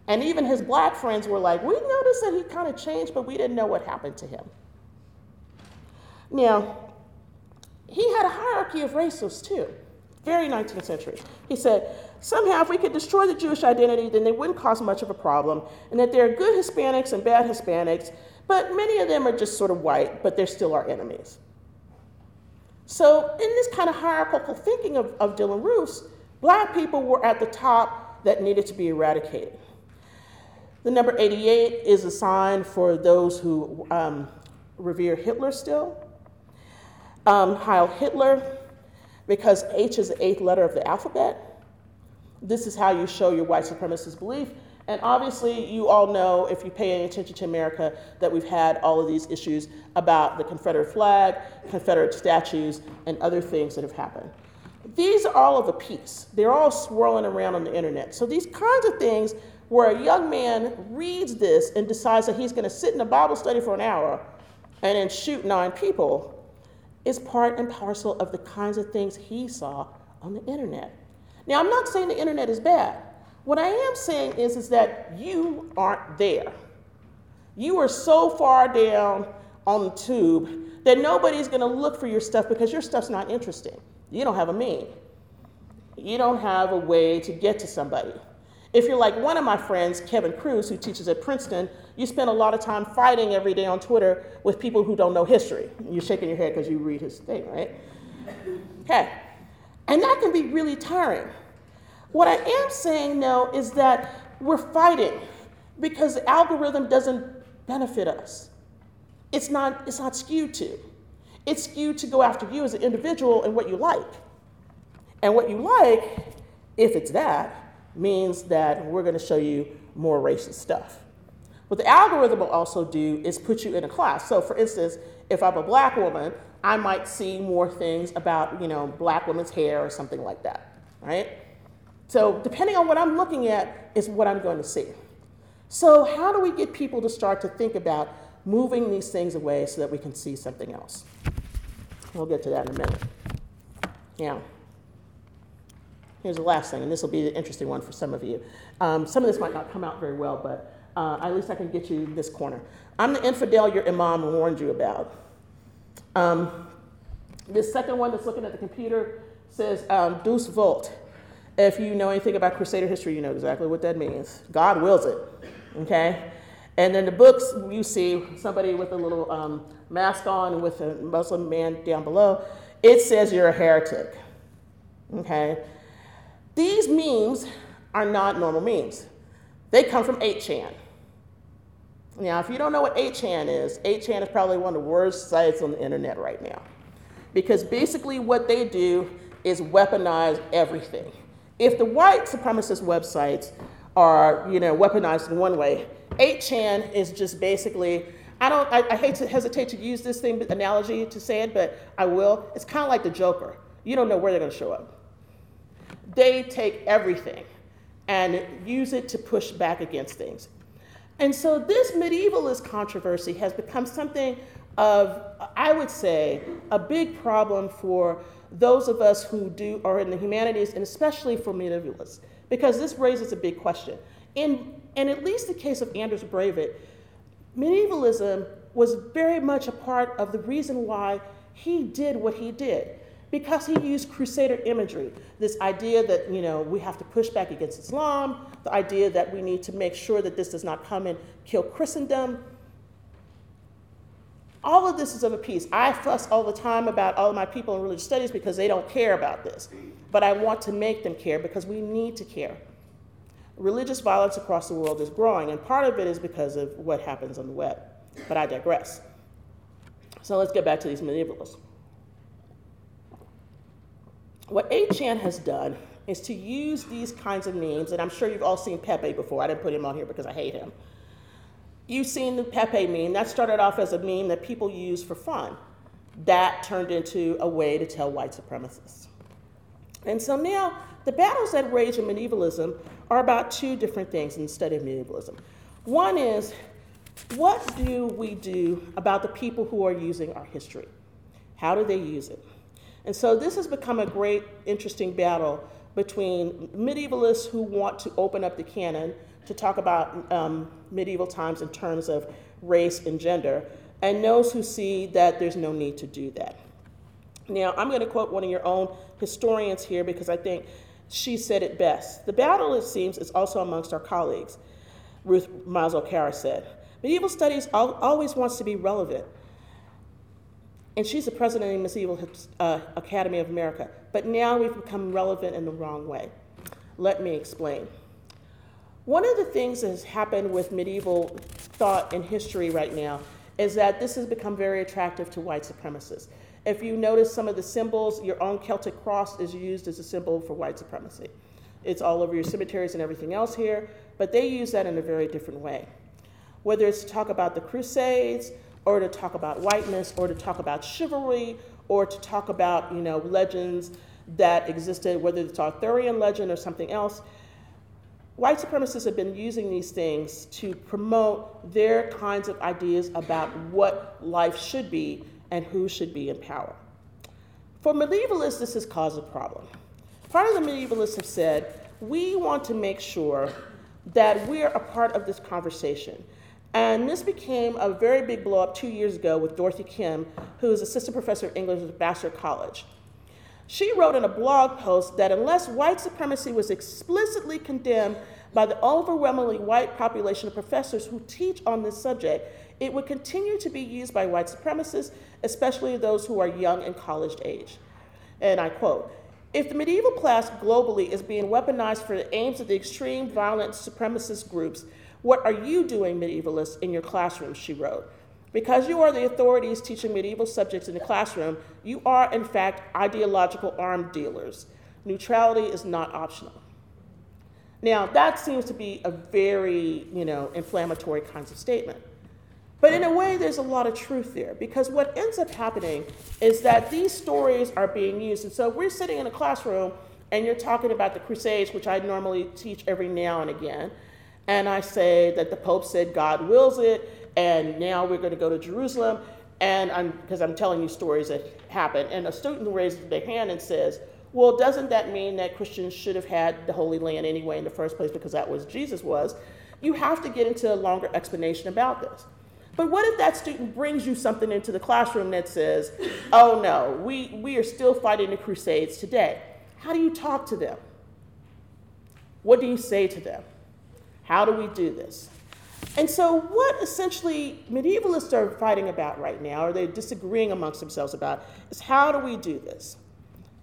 And even his black friends were like, We noticed that he kind of changed, but we didn't know what happened to him. Now, he had a hierarchy of races too, very 19th century. He said, somehow if we could destroy the Jewish identity, then they wouldn't cause much of a problem, and that there are good Hispanics and bad Hispanics, but many of them are just sort of white, but they're still our enemies. So, in this kind of hierarchical thinking of, of Dylann Roof's, black people were at the top that needed to be eradicated. The number 88 is a sign for those who um, revere Hitler still. Um, Heil Hitler, because H is the eighth letter of the alphabet. This is how you show your white supremacist belief. And obviously, you all know, if you pay any attention to America, that we've had all of these issues about the Confederate flag, Confederate statues, and other things that have happened. These are all of a piece. They're all swirling around on the internet. So these kinds of things where a young man reads this and decides that he's going to sit in a Bible study for an hour and then shoot nine people is part and parcel of the kinds of things he saw on the internet. Now, I'm not saying the internet is bad. What I am saying is, is that you aren't there. You are so far down on the tube that nobody's going to look for your stuff because your stuff's not interesting. You don't have a meme. You don't have a way to get to somebody. If you're like one of my friends, Kevin Kruse, who teaches at Princeton, you spend a lot of time fighting every day on Twitter with people who don't know history. You're shaking your head because you read his thing, right? Okay. And that can be really tiring. What I am saying now is that we're fighting because the algorithm doesn't benefit us. It's not, it's not skewed to. It's skewed to go after you as an individual and what you like. And what you like, if it's that, means that we're going to show you more racist stuff. What the algorithm will also do is put you in a class. So, for instance, if I'm a black woman, I might see more things about, you know, black women's hair or something like that, right? So, depending on what I'm looking at, is what I'm going to see. So, how do we get people to start to think about moving these things away so that we can see something else? We'll get to that in a minute. Yeah. Here's the last thing, and this will be the interesting one for some of you. Um, some of this might not come out very well, but uh, at least I can get you this corner. I'm the infidel your imam warned you about. Um, this second one that's looking at the computer says um, Deus Vult. If you know anything about Crusader history, you know exactly what that means. God wills it, okay? And then the books, you see somebody with a little um, mask on with a Muslim man down below. It says you're a heretic, okay? These memes are not normal memes. They come from 8chan. Now, if you don't know what 8chan is, 8chan is probably one of the worst sites on the internet right now. Because basically, what they do is weaponize everything. If the white supremacist websites are, you know, weaponized in one way, 8chan is just basically, I don't, I, I hate to hesitate to use this thing analogy to say it, but I will. It's kind of like the Joker. You don't know where they're going to show up they take everything and use it to push back against things. And so this medievalist controversy has become something of, I would say, a big problem for those of us who do are in the humanities, and especially for medievalists, because this raises a big question. In, in at least the case of Anders Breivik, medievalism was very much a part of the reason why he did what he did because he used crusader imagery this idea that you know we have to push back against islam the idea that we need to make sure that this does not come and kill christendom all of this is of a piece. I fuss all the time about all of my people in religious studies because they don't care about this. But i want to make them care because we need to care. Religious violence across the world is growing and part of it is because of what happens on the web. But i digress. So let's get back to these medievalists what 8chan has done is to use these kinds of names, and I'm sure you've all seen Pepe before. I didn't put him on here because I hate him. You've seen the Pepe meme. That started off as a meme that people use for fun. That turned into a way to tell white supremacists. And so now the battles that rage in medievalism are about two different things in the study of medievalism. One is what do we do about the people who are using our history? How do they use it? And so this has become a great, interesting battle between medievalists who want to open up the canon to talk about um, medieval times in terms of race and gender, and those who see that there's no need to do that. Now, I'm going to quote one of your own historians here because I think she said it best. The battle, it seems, is also amongst our colleagues, Ruth Mazo Karras said. Medieval studies always wants to be relevant. And she's the president of the Medieval uh, Academy of America. But now we've become relevant in the wrong way. Let me explain. One of the things that has happened with medieval thought and history right now is that this has become very attractive to white supremacists. If you notice some of the symbols, your own Celtic cross is used as a symbol for white supremacy. It's all over your cemeteries and everything else here, but they use that in a very different way. Whether it's to talk about the Crusades, or to talk about whiteness, or to talk about chivalry, or to talk about you know legends that existed, whether it's Arthurian legend or something else. White supremacists have been using these things to promote their kinds of ideas about what life should be and who should be in power. For medievalists, this has caused a problem. Part of the medievalists have said, we want to make sure that we're a part of this conversation. And this became a very big blow up two years ago with Dorothy Kim, who is assistant professor of English at Vassar College. She wrote in a blog post that unless white supremacy was explicitly condemned by the overwhelmingly white population of professors who teach on this subject, it would continue to be used by white supremacists, especially those who are young and college age. And I quote, if the medieval class globally is being weaponized for the aims of the extreme violent supremacist groups, what are you doing, medievalists, in your classrooms? She wrote. Because you are the authorities teaching medieval subjects in the classroom, you are, in fact, ideological arm dealers. Neutrality is not optional. Now, that seems to be a very, you know, inflammatory kinds of statement. But in a way, there's a lot of truth there because what ends up happening is that these stories are being used. And so we're sitting in a classroom and you're talking about the Crusades, which I normally teach every now and again. And I say that the Pope said God wills it, and now we're going to go to Jerusalem. And I'm, because I'm telling you stories that happened. And a student raises their hand and says, Well, doesn't that mean that Christians should have had the Holy Land anyway in the first place because that was Jesus was? You have to get into a longer explanation about this. But what if that student brings you something into the classroom that says, oh no, we, we are still fighting the Crusades today? How do you talk to them? What do you say to them? How do we do this? And so, what essentially medievalists are fighting about right now, or they're disagreeing amongst themselves about, is how do we do this?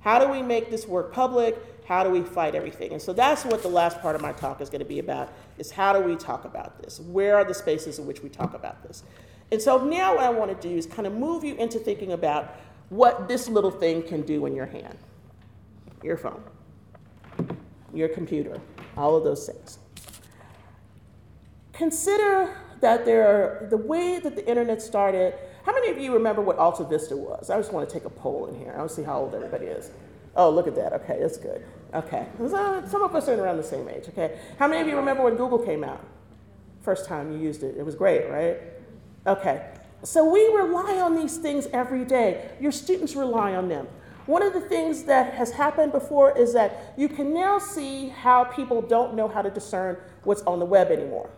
How do we make this work public? How do we fight everything? And so that's what the last part of my talk is going to be about, is how do we talk about this? Where are the spaces in which we talk about this? And so now what I want to do is kind of move you into thinking about what this little thing can do in your hand. Your phone, your computer, all of those things. Consider that there are, the way that the internet started, how many of you remember what Alta Vista was? I just want to take a poll in here. I want to see how old everybody is. Oh, look at that. Okay, that's good. Okay. Some of us are around the same age, okay? How many of you remember when Google came out? First time you used it. It was great, right? Okay. So we rely on these things every day. Your students rely on them. One of the things that has happened before is that you can now see how people don't know how to discern what's on the web anymore.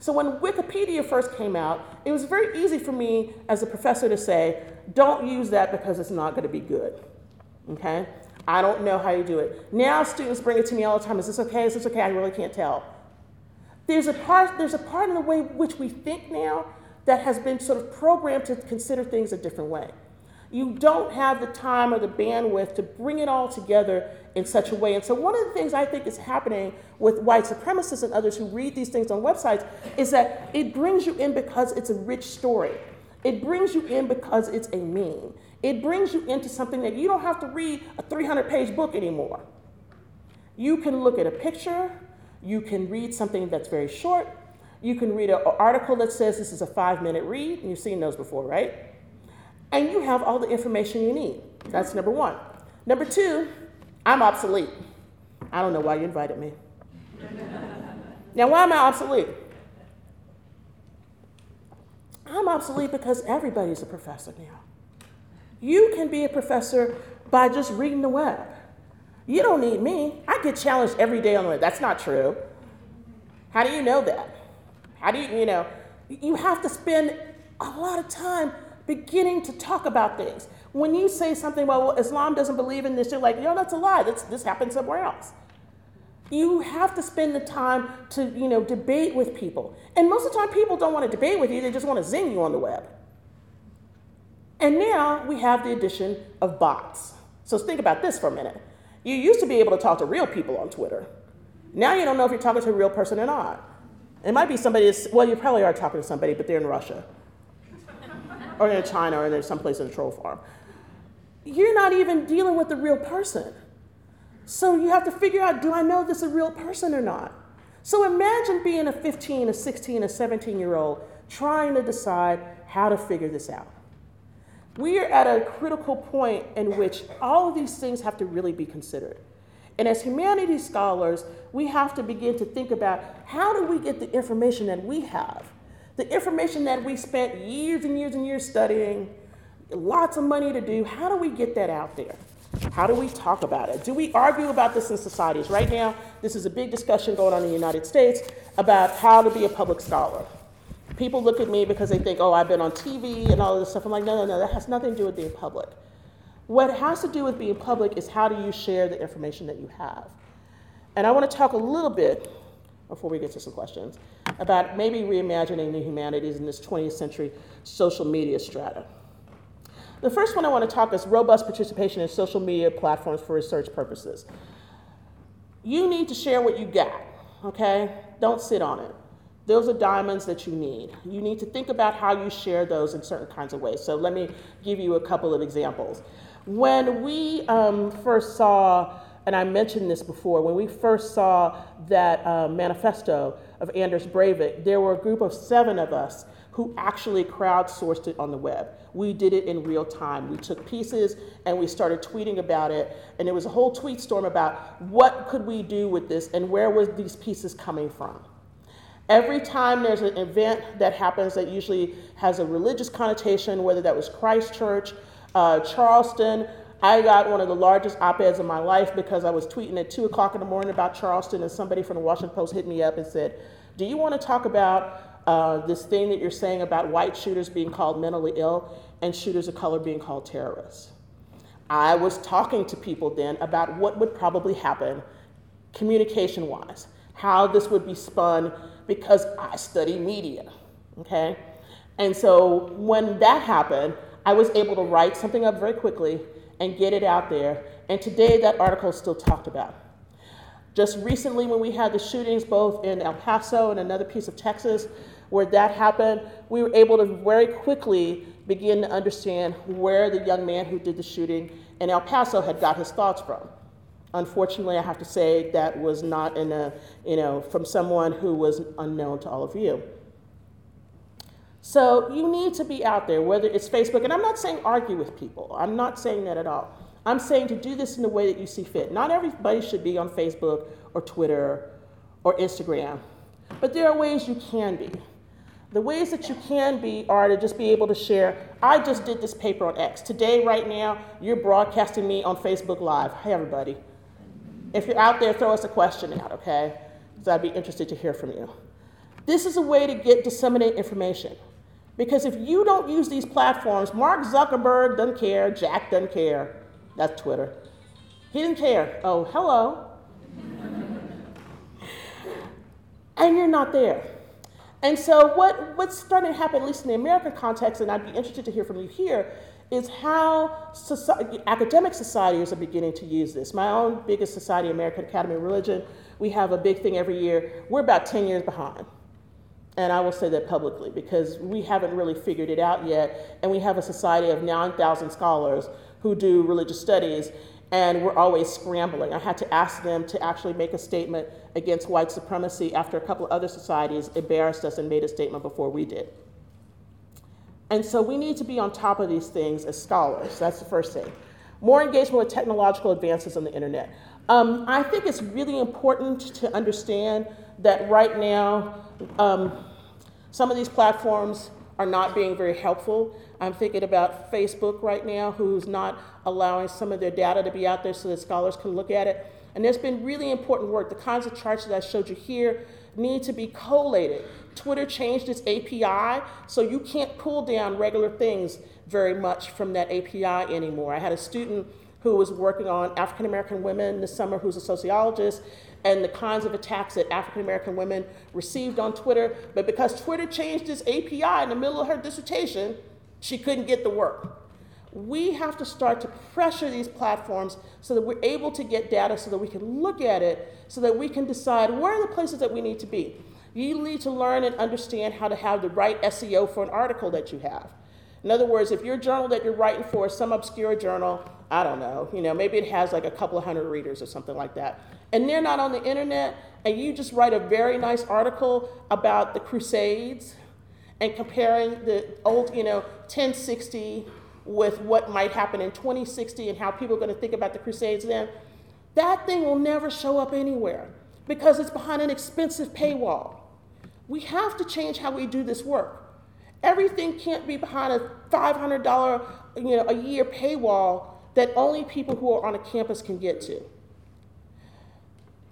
So when Wikipedia first came out, it was very easy for me as a professor to say, don't use that because it's not going to be good. Okay? I don't know how you do it. Now students bring it to me all the time. Is this okay? Is this okay? I really can't tell. There's a part, there's a part in the way which we think now that has been sort of programmed to consider things a different way. You don't have the time or the bandwidth to bring it all together in such a way. And so, one of the things I think is happening with white supremacists and others who read these things on websites is that it brings you in because it's a rich story. It brings you in because it's a meme. It brings you into something that you don't have to read a 300 page book anymore. You can look at a picture, you can read something that's very short, you can read an article that says this is a five minute read, and you've seen those before, right? And you have all the information you need. That's number one. Number two, I'm obsolete. I don't know why you invited me. now, why am I obsolete? I'm obsolete because everybody's a professor now. You can be a professor by just reading the web. You don't need me. I get challenged every day on the web. That's not true. How do you know that? How do you, you know, you have to spend a lot of time beginning to talk about things. When you say something, well, Islam doesn't believe in this, you're like, no, that's a lie. That's, this happened somewhere else. You have to spend the time to, you know, debate with people. And most of the time, people don't want to debate with you, they just want to zing you on the web. And now we have the addition of bots. So think about this for a minute. You used to be able to talk to real people on Twitter. Now you don't know if you're talking to a real person or not. It might be somebody, well, you probably are talking to somebody, but they're in Russia or in China or in someplace in a troll farm. You're not even dealing with the real person. So you have to figure out do I know this is a real person or not? So imagine being a 15, a 16, a 17 year old trying to decide how to figure this out. We are at a critical point in which all of these things have to really be considered. And as humanities scholars, we have to begin to think about how do we get the information that we have the information that we spent years and years and years studying, lots of money to do, how do we get that out there? How do we talk about it? Do we argue about this in societies? Right now, this is a big discussion going on in the United States about how to be a public scholar. People look at me because they think, oh, I've been on TV and all this stuff. I'm like, no, no, no, that has nothing to do with being public. What has to do with being public is how do you share the information that you have? And I want to talk a little bit before we get to some questions, about maybe reimagining the humanities in this 20th century social media strata. The first one I want to talk is robust participation in social media platforms for research purposes. You need to share what you got, okay? Don't sit on it. Those are diamonds that you need. You need to think about how you share those in certain kinds of ways. So let me give you a couple of examples. When we um, first saw and I mentioned this before, when we first saw that uh, manifesto of Anders Breivik, there were a group of seven of us who actually crowdsourced it on the web. We did it in real time. We took pieces and we started tweeting about it, and there was a whole tweet storm about what could we do with this and where were these pieces coming from. Every time there's an event that happens that usually has a religious connotation, whether that was Christchurch, uh, Charleston, I got one of the largest op eds of my life because I was tweeting at 2 o'clock in the morning about Charleston, and somebody from the Washington Post hit me up and said, Do you want to talk about uh, this thing that you're saying about white shooters being called mentally ill and shooters of color being called terrorists? I was talking to people then about what would probably happen communication wise, how this would be spun because I study media, okay? And so when that happened, I was able to write something up very quickly and get it out there. And today, that article is still talked about. Just recently, when we had the shootings both in El Paso and another piece of Texas where that happened, we were able to very quickly begin to understand where the young man who did the shooting in El Paso had got his thoughts from. Unfortunately, I have to say that was not in a, you know, from someone who was unknown to all of you. So you need to be out there, whether it's Facebook, and I'm not saying argue with people, I'm not saying that at all. I'm saying to do this in the way that you see fit. Not everybody should be on Facebook or Twitter or Instagram, but there are ways you can be. The ways that you can be are to just be able to share. I just did this paper on X. Today, right now, you're broadcasting me on Facebook Live. Hey, everybody. If you're out there, throw us a question out, okay? Because I'd be interested to hear from you. This is a way to get disseminate information. Because if you don't use these platforms, Mark Zuckerberg doesn't care, Jack doesn't care. That's Twitter. He didn't care. Oh, hello. and you're not there. And so, what, what's starting to happen, at least in the American context, and I'd be interested to hear from you here, is how society, academic societies are beginning to use this. My own biggest society, American Academy of Religion, we have a big thing every year. We're about 10 years behind. And I will say that publicly because we haven't really figured it out yet. And we have a society of 9,000 scholars who do religious studies, and we're always scrambling. I had to ask them to actually make a statement against white supremacy after a couple of other societies embarrassed us and made a statement before we did. And so we need to be on top of these things as scholars. That's the first thing. more engagement with technological advances on the internet. Um, I think it's really important to understand that right now, um, some of these platforms are not being very helpful. I'm thinking about Facebook right now, who's not allowing some of their data to be out there so that scholars can look at it. And there's been really important work. The kinds of charts that I showed you here need to be collated. Twitter changed its API, so you can't pull down regular things very much from that API anymore. I had a student who was working on African American women this summer, who's a sociologist, and the kinds of attacks that African American women received on Twitter. But because Twitter changed its API in the middle of her dissertation, she couldn't get the work. We have to start to pressure these platforms so that we're able to get data so that we can look at it, so that we can decide where are the places that we need to be. You need to learn and understand how to have the right SEO for an article that you have. In other words, if your journal that you're writing for is some obscure journal, I don't know, you know, maybe it has like a couple of hundred readers or something like that, and they're not on the internet, and you just write a very nice article about the Crusades and comparing the old, you know, 1060 with what might happen in 2060 and how people are going to think about the Crusades then, that thing will never show up anywhere because it's behind an expensive paywall. We have to change how we do this work. Everything can't be behind a $500 you know, a year paywall that only people who are on a campus can get to.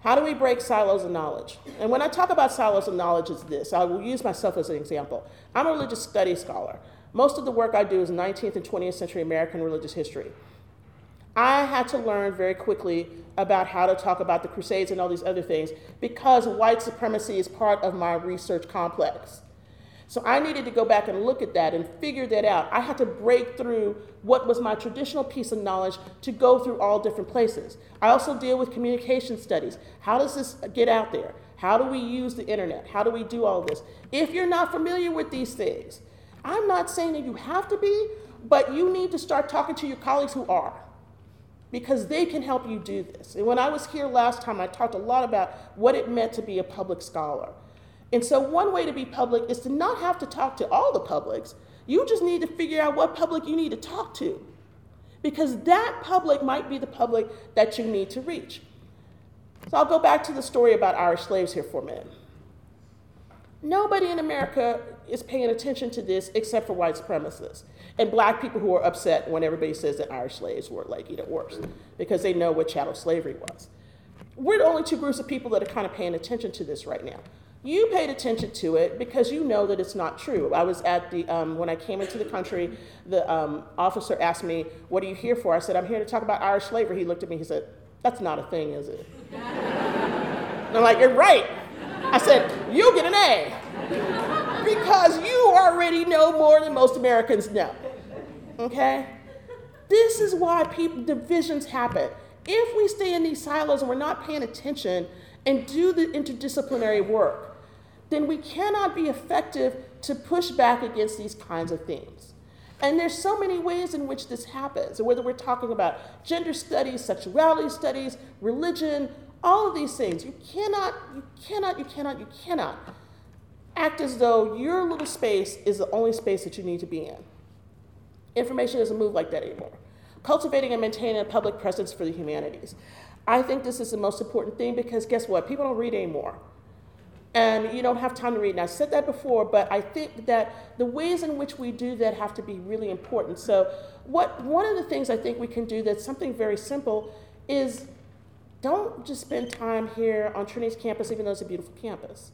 How do we break silos of knowledge? And when I talk about silos of knowledge, it's this. I will use myself as an example. I'm a religious studies scholar. Most of the work I do is 19th and 20th century American religious history. I had to learn very quickly about how to talk about the Crusades and all these other things because white supremacy is part of my research complex. So I needed to go back and look at that and figure that out. I had to break through what was my traditional piece of knowledge to go through all different places. I also deal with communication studies. How does this get out there? How do we use the internet? How do we do all this? If you're not familiar with these things, I'm not saying that you have to be, but you need to start talking to your colleagues who are because they can help you do this. And when I was here last time, I talked a lot about what it meant to be a public scholar. And so, one way to be public is to not have to talk to all the publics. You just need to figure out what public you need to talk to. Because that public might be the public that you need to reach. So, I'll go back to the story about Irish slaves here for a minute. Nobody in America is paying attention to this except for white supremacists and black people who are upset when everybody says that Irish slaves were like, know, worse because they know what chattel slavery was. We're the only two groups of people that are kind of paying attention to this right now. You paid attention to it because you know that it's not true. I was at the, um, when I came into the country, the um, officer asked me, What are you here for? I said, I'm here to talk about Irish slavery. He looked at me, he said, That's not a thing, is it? and I'm like, You're right. I said, You get an A because you already know more than most Americans know. Okay? This is why people, divisions happen. If we stay in these silos and we're not paying attention and do the interdisciplinary work, then we cannot be effective to push back against these kinds of themes. And there's so many ways in which this happens, whether we're talking about gender studies, sexuality studies, religion, all of these things. You cannot, you cannot, you cannot, you cannot act as though your little space is the only space that you need to be in. Information doesn't move like that anymore. Cultivating and maintaining a public presence for the humanities. I think this is the most important thing because guess what? People don't read anymore and you don't have time to read. And I said that before, but I think that the ways in which we do that have to be really important. So, what one of the things I think we can do that's something very simple is don't just spend time here on Trinity's campus, even though it's a beautiful campus.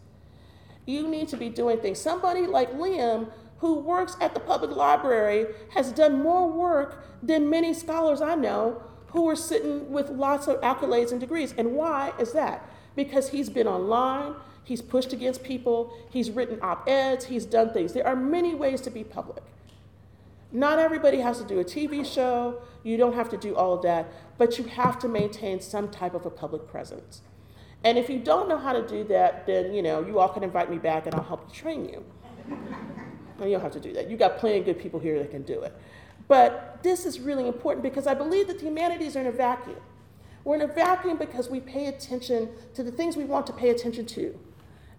You need to be doing things. Somebody like Liam, who works at the public library, has done more work than many scholars I know who are sitting with lots of accolades and degrees. And why is that? Because he's been online, He's pushed against people, he's written op eds, he's done things. There are many ways to be public. Not everybody has to do a TV show, you don't have to do all of that, but you have to maintain some type of a public presence. And if you don't know how to do that, then you know, you all can invite me back and I'll help train you. And you don't have to do that. You got plenty of good people here that can do it. But this is really important because I believe that the humanities are in a vacuum. We're in a vacuum because we pay attention to the things we want to pay attention to.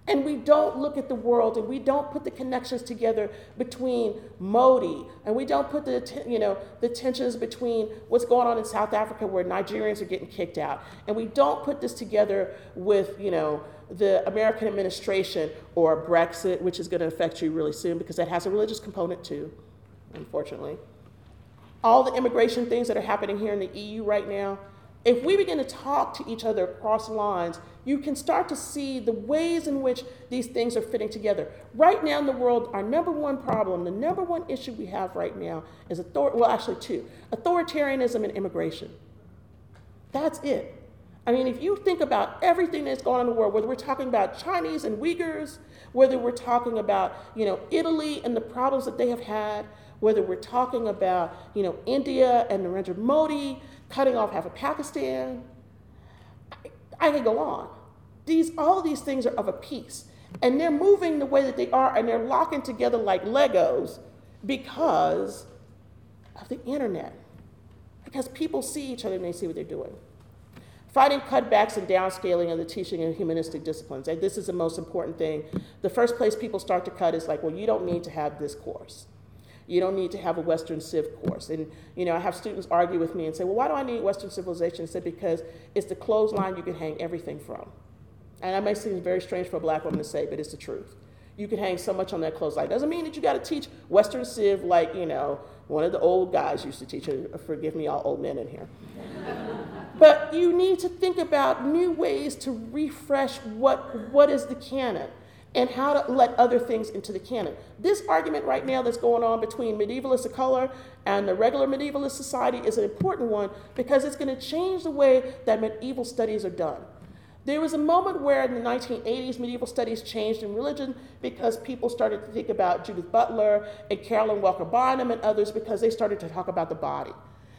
And we don't look at the world and we don't put the connections together between Modi and we don't put the, you know, the tensions between what's going on in South Africa where Nigerians are getting kicked out. And we don't put this together with, you know, the American administration or Brexit, which is going to affect you really soon because that has a religious component too, unfortunately. All the immigration things that are happening here in the EU right now, if we begin to talk to each other across lines, you can start to see the ways in which these things are fitting together. Right now in the world, our number one problem, the number one issue we have right now is author well, actually two, authoritarianism and immigration. That's it. I mean, if you think about everything that's going on in the world, whether we're talking about Chinese and Uyghurs, whether we're talking about, you know, Italy and the problems that they have had, whether we're talking about, you know, India and Narendra Modi, cutting off half of Pakistan. I, I can go on. These, all these things are of a piece. And they're moving the way that they are, and they're locking together like Legos because of the internet. Because people see each other and they see what they're doing. Fighting cutbacks and downscaling of the teaching of humanistic disciplines. And this is the most important thing. The first place people start to cut is like, well, you don't need to have this course. You don't need to have a Western Civ course. And, you know, I have students argue with me and say, well, why do I need Western civilization? I said, because it's the clothesline you can hang everything from. And that may seem very strange for a black woman to say, but it's the truth. You can hang so much on that clothesline. Doesn't mean that you got to teach Western Civ like, you know, one of the old guys used to teach. Uh, forgive me, all old men in here. but you need to think about new ways to refresh what, what is the canon and how to let other things into the canon. This argument right now that's going on between medievalists of color and the regular medievalist society is an important one because it's going to change the way that medieval studies are done. There was a moment where in the 1980s, medieval studies changed in religion because people started to think about Judith Butler and Caroline Walker Bynum and others because they started to talk about the body.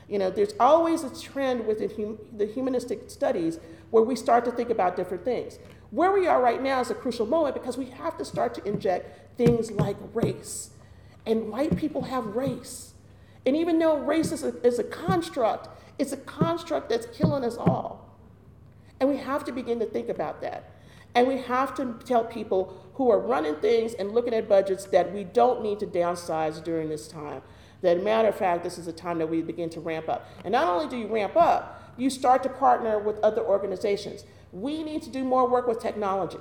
You know, there's always a trend within hum- the humanistic studies where we start to think about different things. Where we are right now is a crucial moment because we have to start to inject things like race. And white people have race. And even though race is a, is a construct, it's a construct that's killing us all. And we have to begin to think about that. And we have to tell people who are running things and looking at budgets that we don't need to downsize during this time. That, matter of fact, this is a time that we begin to ramp up. And not only do you ramp up, you start to partner with other organizations. We need to do more work with technology.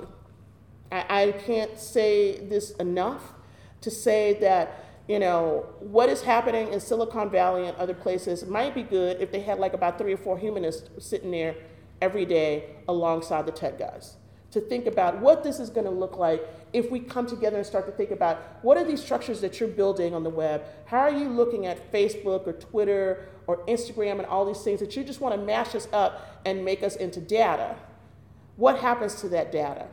I, I can't say this enough to say that you know what is happening in Silicon Valley and other places might be good if they had like about three or four humanists sitting there every day alongside the tech guys to think about what this is going to look like if we come together and start to think about what are these structures that you're building on the web? How are you looking at Facebook or Twitter or Instagram and all these things that you just want to mash us up and make us into data? What happens to that data?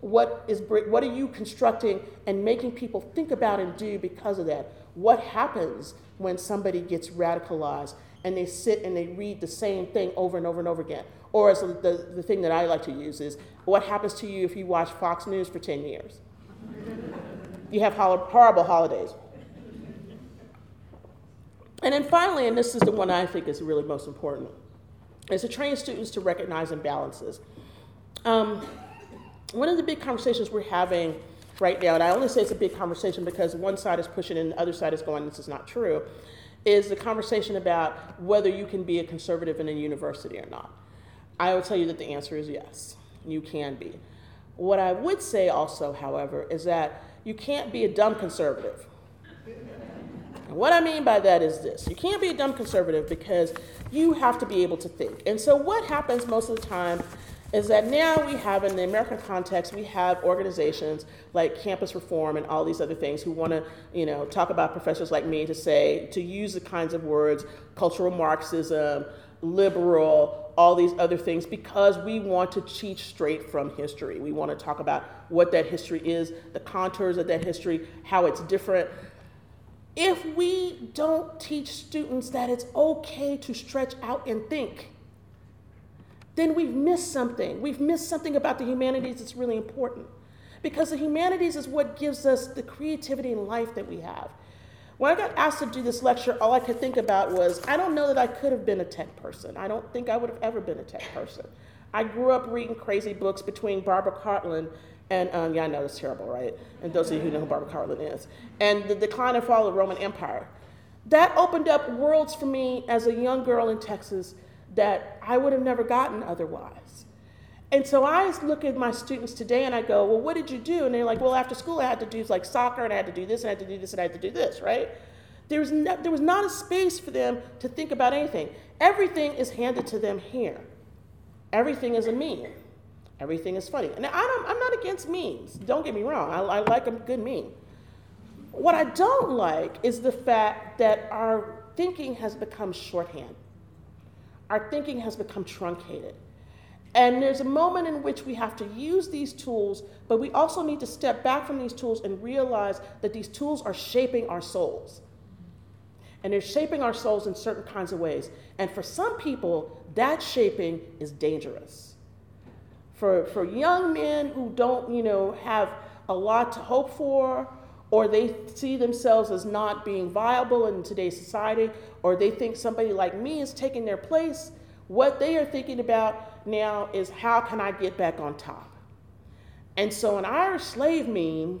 What, is, what are you constructing and making people think about and do because of that? What happens when somebody gets radicalized and they sit and they read the same thing over and over and over again? Or as the, the thing that I like to use is what happens to you if you watch Fox News for 10 years? you have horrible holidays. And then finally, and this is the one I think is really most important, is to train students to recognize imbalances. Um, one of the big conversations we're having right now, and I only say it's a big conversation because one side is pushing and the other side is going, this is not true, is the conversation about whether you can be a conservative in a university or not. I would tell you that the answer is yes, you can be. What I would say also, however, is that you can't be a dumb conservative. And what I mean by that is this you can't be a dumb conservative because you have to be able to think. And so, what happens most of the time is that now we have in the American context, we have organizations like Campus Reform and all these other things who want to, you know, talk about professors like me to say, to use the kinds of words, cultural Marxism, liberal, all these other things, because we want to teach straight from history. We want to talk about what that history is, the contours of that history, how it's different. If we don't teach students that it's okay to stretch out and think, then we've missed something. We've missed something about the humanities that's really important. Because the humanities is what gives us the creativity and life that we have. When I got asked to do this lecture, all I could think about was I don't know that I could have been a tech person. I don't think I would have ever been a tech person. I grew up reading crazy books between Barbara Cartland And um, yeah, I know it's terrible, right? And those of you who know who Barbara Cartland is. And the decline and fall of the Roman Empire. That opened up worlds for me as a young girl in Texas that I would have never gotten otherwise. And so I look at my students today and I go, well, what did you do? And they're like, well, after school I had to do like soccer and I had to do this and I had to do this and I had to do this, right? There was, no, there was not a space for them to think about anything. Everything is handed to them here. Everything is a meme. Everything is funny. And I am not against memes. Don't get me wrong. I, I like a good meme. What I don't like is the fact that our thinking has become shorthand. Our thinking has become truncated. And there's a moment in which we have to use these tools, but we also need to step back from these tools and realize that these tools are shaping our souls. And they're shaping our souls in certain kinds of ways. And for some people, that shaping is dangerous. For, for young men who don't, you know, have a lot to hope for, or they see themselves as not being viable in today's society, or they think somebody like me is taking their place, what they are thinking about now is how can I get back on top? And so an Irish slave meme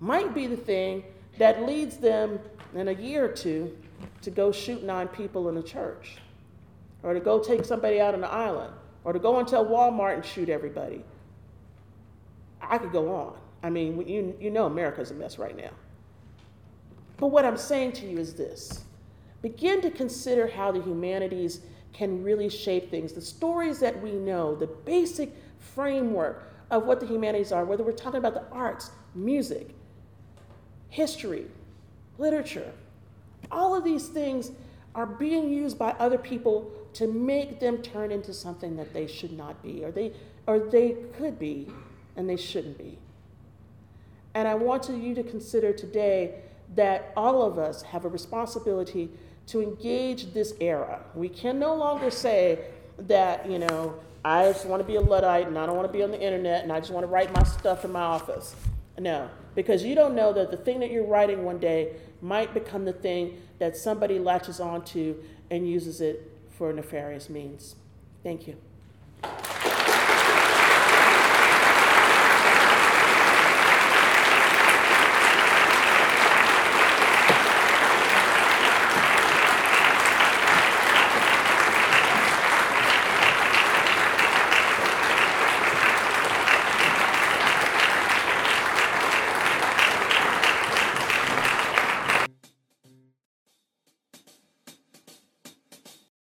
might be the thing that leads them in a year or two to go shoot nine people in a church, or to go take somebody out on the island, or to go into a Walmart and shoot everybody. I could go on. I mean, you, you know America's a mess right now. But what I'm saying to you is this begin to consider how the humanities can really shape things. The stories that we know, the basic framework of what the humanities are, whether we're talking about the arts, music, history, literature, all of these things are being used by other people to make them turn into something that they should not be, or they, or they could be, and they shouldn't be. And I want you to consider today that all of us have a responsibility to engage this era. We can no longer say that, you know, I just want to be a Luddite and I don't want to be on the internet and I just want to write my stuff in my office. No, because you don't know that the thing that you're writing one day might become the thing that somebody latches onto and uses it for nefarious means. Thank you.